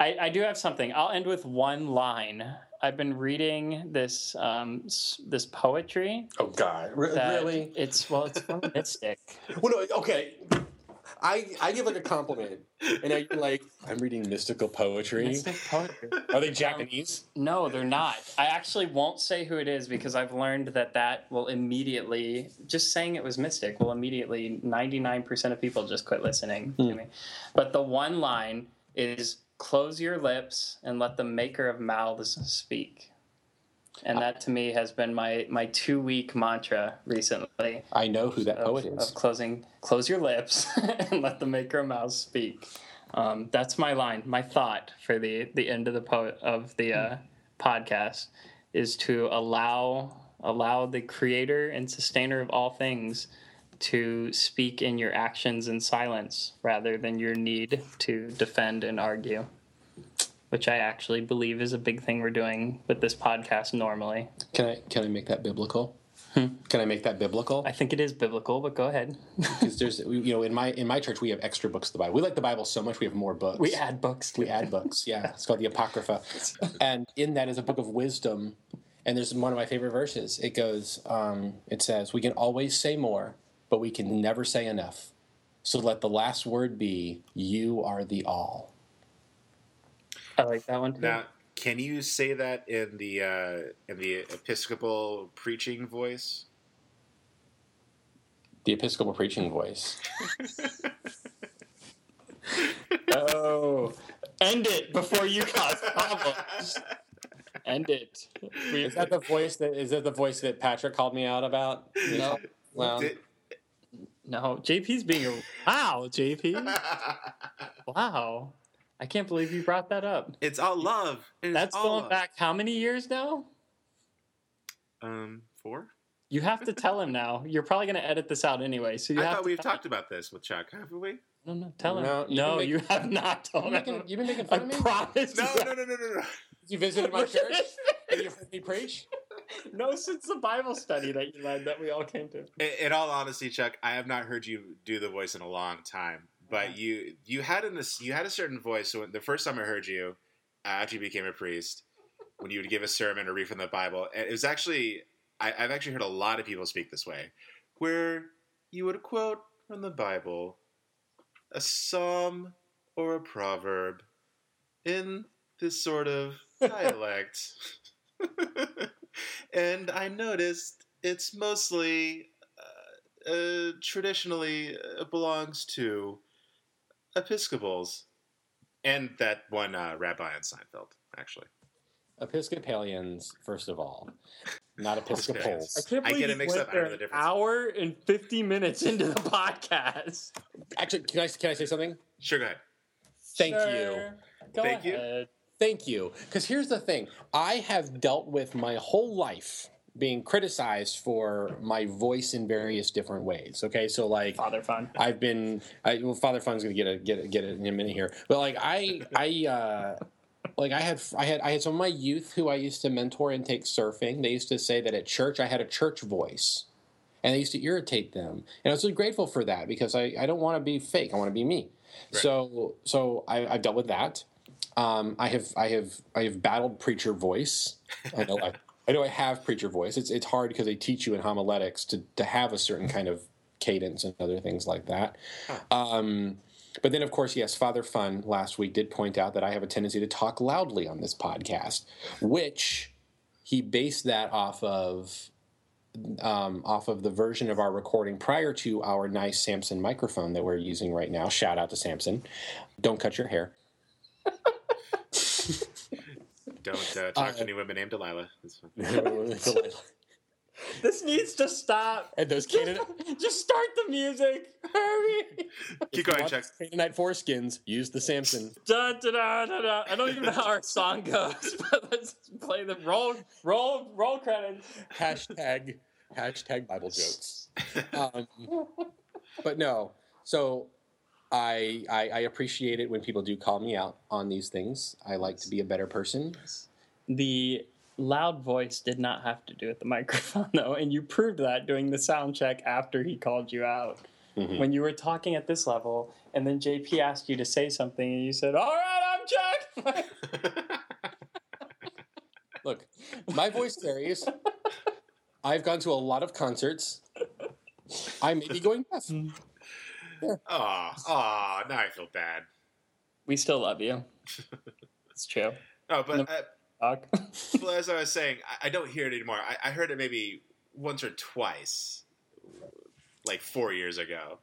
I, I do have something. I'll end with one line. I've been reading this um, s- this poetry. Oh God, Re- that really? It's well, it's from Mystic. Well, no, okay. I I give like a compliment, and I like I'm reading mystical poetry. Mystic poetry. Are they um, Japanese? No, they're not. I actually won't say who it is because I've learned that that will immediately just saying it was Mystic will immediately 99% of people just quit listening to hmm. me. But the one line is close your lips and let the maker of mouths speak. And that to me has been my my 2 week mantra recently I know who that of, poet of is. closing close your lips and let the maker of mouths speak. Um, that's my line, my thought for the the end of the po- of the uh, podcast is to allow allow the creator and sustainer of all things to speak in your actions in silence rather than your need to defend and argue which i actually believe is a big thing we're doing with this podcast normally Can I can I make that biblical? Can I make that biblical? i think it is biblical but go ahead Because there's you know in my in my church we have extra books of the Bible. We like the Bible so much we have more books. we add books to we add books. Yeah, it's called the Apocrypha, and in that is a book of wisdom. And there's one of my favorite verses. It goes, um, it says, "We can always say more, but we can never say enough. So let the last word be, you are the all." I like that one too. Now, can you say that in the uh, in the Episcopal preaching voice? The Episcopal preaching voice. Oh, end it before you cause problems. End it. Is that the voice that is that the voice that Patrick called me out about? no, Well, Did- no. JP's being a wow. JP, wow. I can't believe you brought that up. it's all love. It is That's all going love. back how many years now? Um, four. You have to tell him now. You're probably going to edit this out anyway, so you I have thought to we've tell talked about this with Chuck, haven't we? No, no, tell him. No, No, you've been making- you have not told you've him. you've been making I fun of me. promise. No, no, no, no, no, no. You visited my church and you heard me preach. no, since the Bible study that you led that we all came to. In, in all honesty, Chuck, I have not heard you do the voice in a long time. But you you had in this you had a certain voice. So when, the first time I heard you, uh, after you became a priest, when you would give a sermon or read from the Bible, and it was actually I, I've actually heard a lot of people speak this way, where you would quote from the Bible a psalm or a proverb in this sort of dialect. and I noticed it's mostly uh, uh, traditionally uh, belongs to Episcopals, and that one uh, rabbi in Seinfeld, actually. Episcopalians, first of all, not Episcopals. I can't I believe get it you mixed went up. I know the an difference. hour and 50 minutes into the podcast. Actually, can I can I say something? Sure, go ahead. Thank you. Go Thank you. Thank you. Because here's the thing I have dealt with my whole life being criticized for my voice in various different ways. Okay, so like. Father fun. I've been, I, well, Father Fun's gonna get a get a, get it in a minute here, but like I I uh, like I had I had I had some of my youth who I used to mentor and take surfing. They used to say that at church I had a church voice, and I used to irritate them, and I was really grateful for that because I I don't want to be fake. I want to be me. Right. So so I, I've dealt with that. Um, I have I have I have battled preacher voice. I know I, I know I have preacher voice. It's it's hard because they teach you in homiletics to to have a certain kind of cadence and other things like that. Um, but then, of course, yes, Father Fun last week did point out that I have a tendency to talk loudly on this podcast, which he based that off of um, off of the version of our recording prior to our nice Samson microphone that we're using right now. Shout out to Samson. Don't cut your hair. Don't uh, talk Uh, to any women named Delilah. That's This needs to stop. those Just, Canaanite, just start the music. Hurry. Keep going, Chuck. Canaanite foreskins. Use the Samson. Da, da, da, da, da. I don't even know how our song goes, but let's play the roll, roll, roll credits. hashtag hashtag Bible jokes. Um, but no, so I, I I appreciate it when people do call me out on these things. I like to be a better person. The loud voice did not have to do with the microphone, though, and you proved that doing the sound check after he called you out. Mhm. when you were talking at this level, and then JP asked you to say something, and you said, "All right, I'm Jack." Look, my voice carries. I've gone to a lot of concerts. I may be going deaf. Aw, aw, now I feel bad. we still love you. It's true. No, but No. uh, Doc. well, as I was saying, I, I don't hear it anymore. I, I heard it maybe once or twice, like four years ago.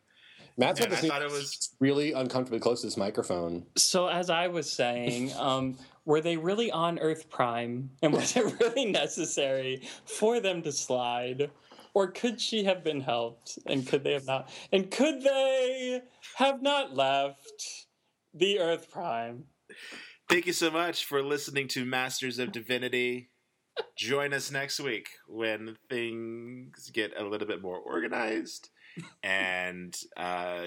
Matt's And got I thought it was really uncomfortably close to this microphone. So as I was saying, um, were they really on Earth Prime, and was it really necessary for them to slide, or could she have been helped, and could they have not, and could they have not left the Earth Prime? Thank you so much for listening to Masters of Divinity. Join us next week when things get a little bit more organized and uh,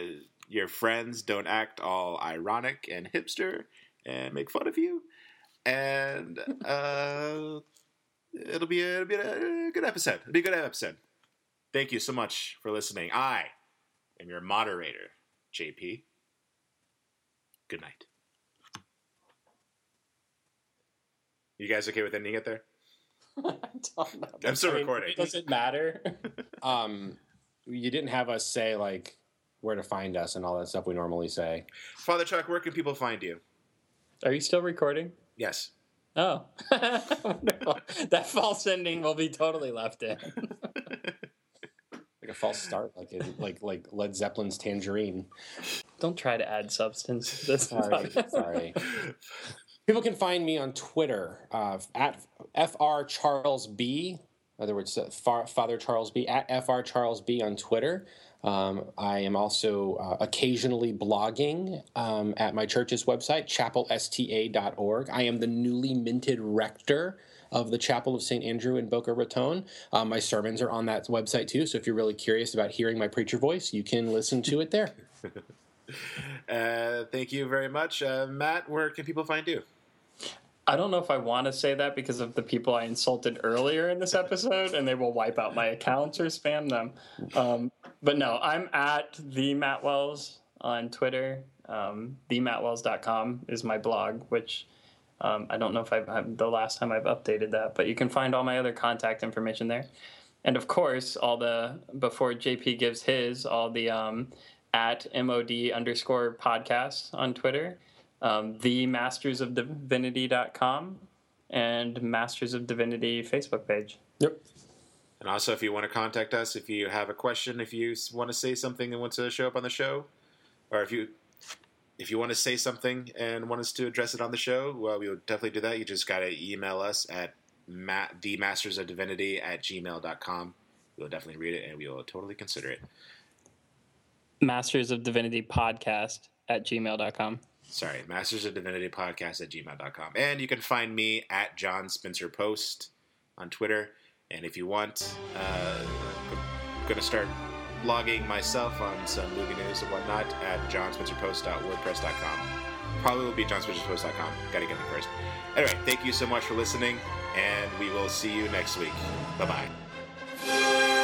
your friends don't act all ironic and hipster and make fun of you. And uh, it'll be a, it'll be a good episode. It'll be a good episode. Thank you so much for listening. I am your moderator, JP. Good night. You guys okay with ending it there? I don't know. I'm still recording. Does it matter? Um, you didn't have us say like where to find us and all that stuff we normally say. Father Chuck, where can people find you? Are you still recording? Yes. Oh, Wonderful. that false ending will be totally left in. Like a false start, like in, like like Led Zeppelin's Tangerine. Don't try to add substance to this. Sorry, sorry. People can find me on Twitter uh, at fr charles b. In other words, uh, Fa- Father Charles B at fr charles b on Twitter. Um, I am also uh, occasionally blogging um, at my church's website, chapelsta.org. I am the newly minted rector of the Chapel of St. Andrew in Boca Raton. Um, my sermons are on that website too, so if you're really curious about hearing my preacher voice, you can listen to it there. Uh, thank you very much. Uh, Matt, where can people find you? I don't know if I want to say that because of the people I insulted earlier in this episode, and they will wipe out my accounts or spam them. Um, but no, I'm at the Matt Wells on Twitter. Um, themattwells.com is my blog, which um, I don't know if I've, I've the last time I've updated that, but you can find all my other contact information there. And of course, all the before JP gives his, all the um, at mod underscore podcast on Twitter um, the masters of divinity.com and masters of divinity facebook page Yep. And also, if you want to contact us, if you have a question, if you want to say something and want to show up on the show, or if you if you want to say something and want us to address it on the show, well, we will definitely do that. You just got to email us at ma- themastersofdivinity at gmail.com. We'll definitely read it and we will totally consider it. masters of divinity podcast at gmail.com Sorry, Masters of Divinity Podcast at gmail.com. And you can find me at John Spencer Post on Twitter. And if you want, uh, I'm going to start blogging myself on some movie news and whatnot at johnspencerpost.wordpress.com. Probably will be johnspencerpost.com. Got to get there first. Anyway, thank you so much for listening, and we will see you next week. Bye bye.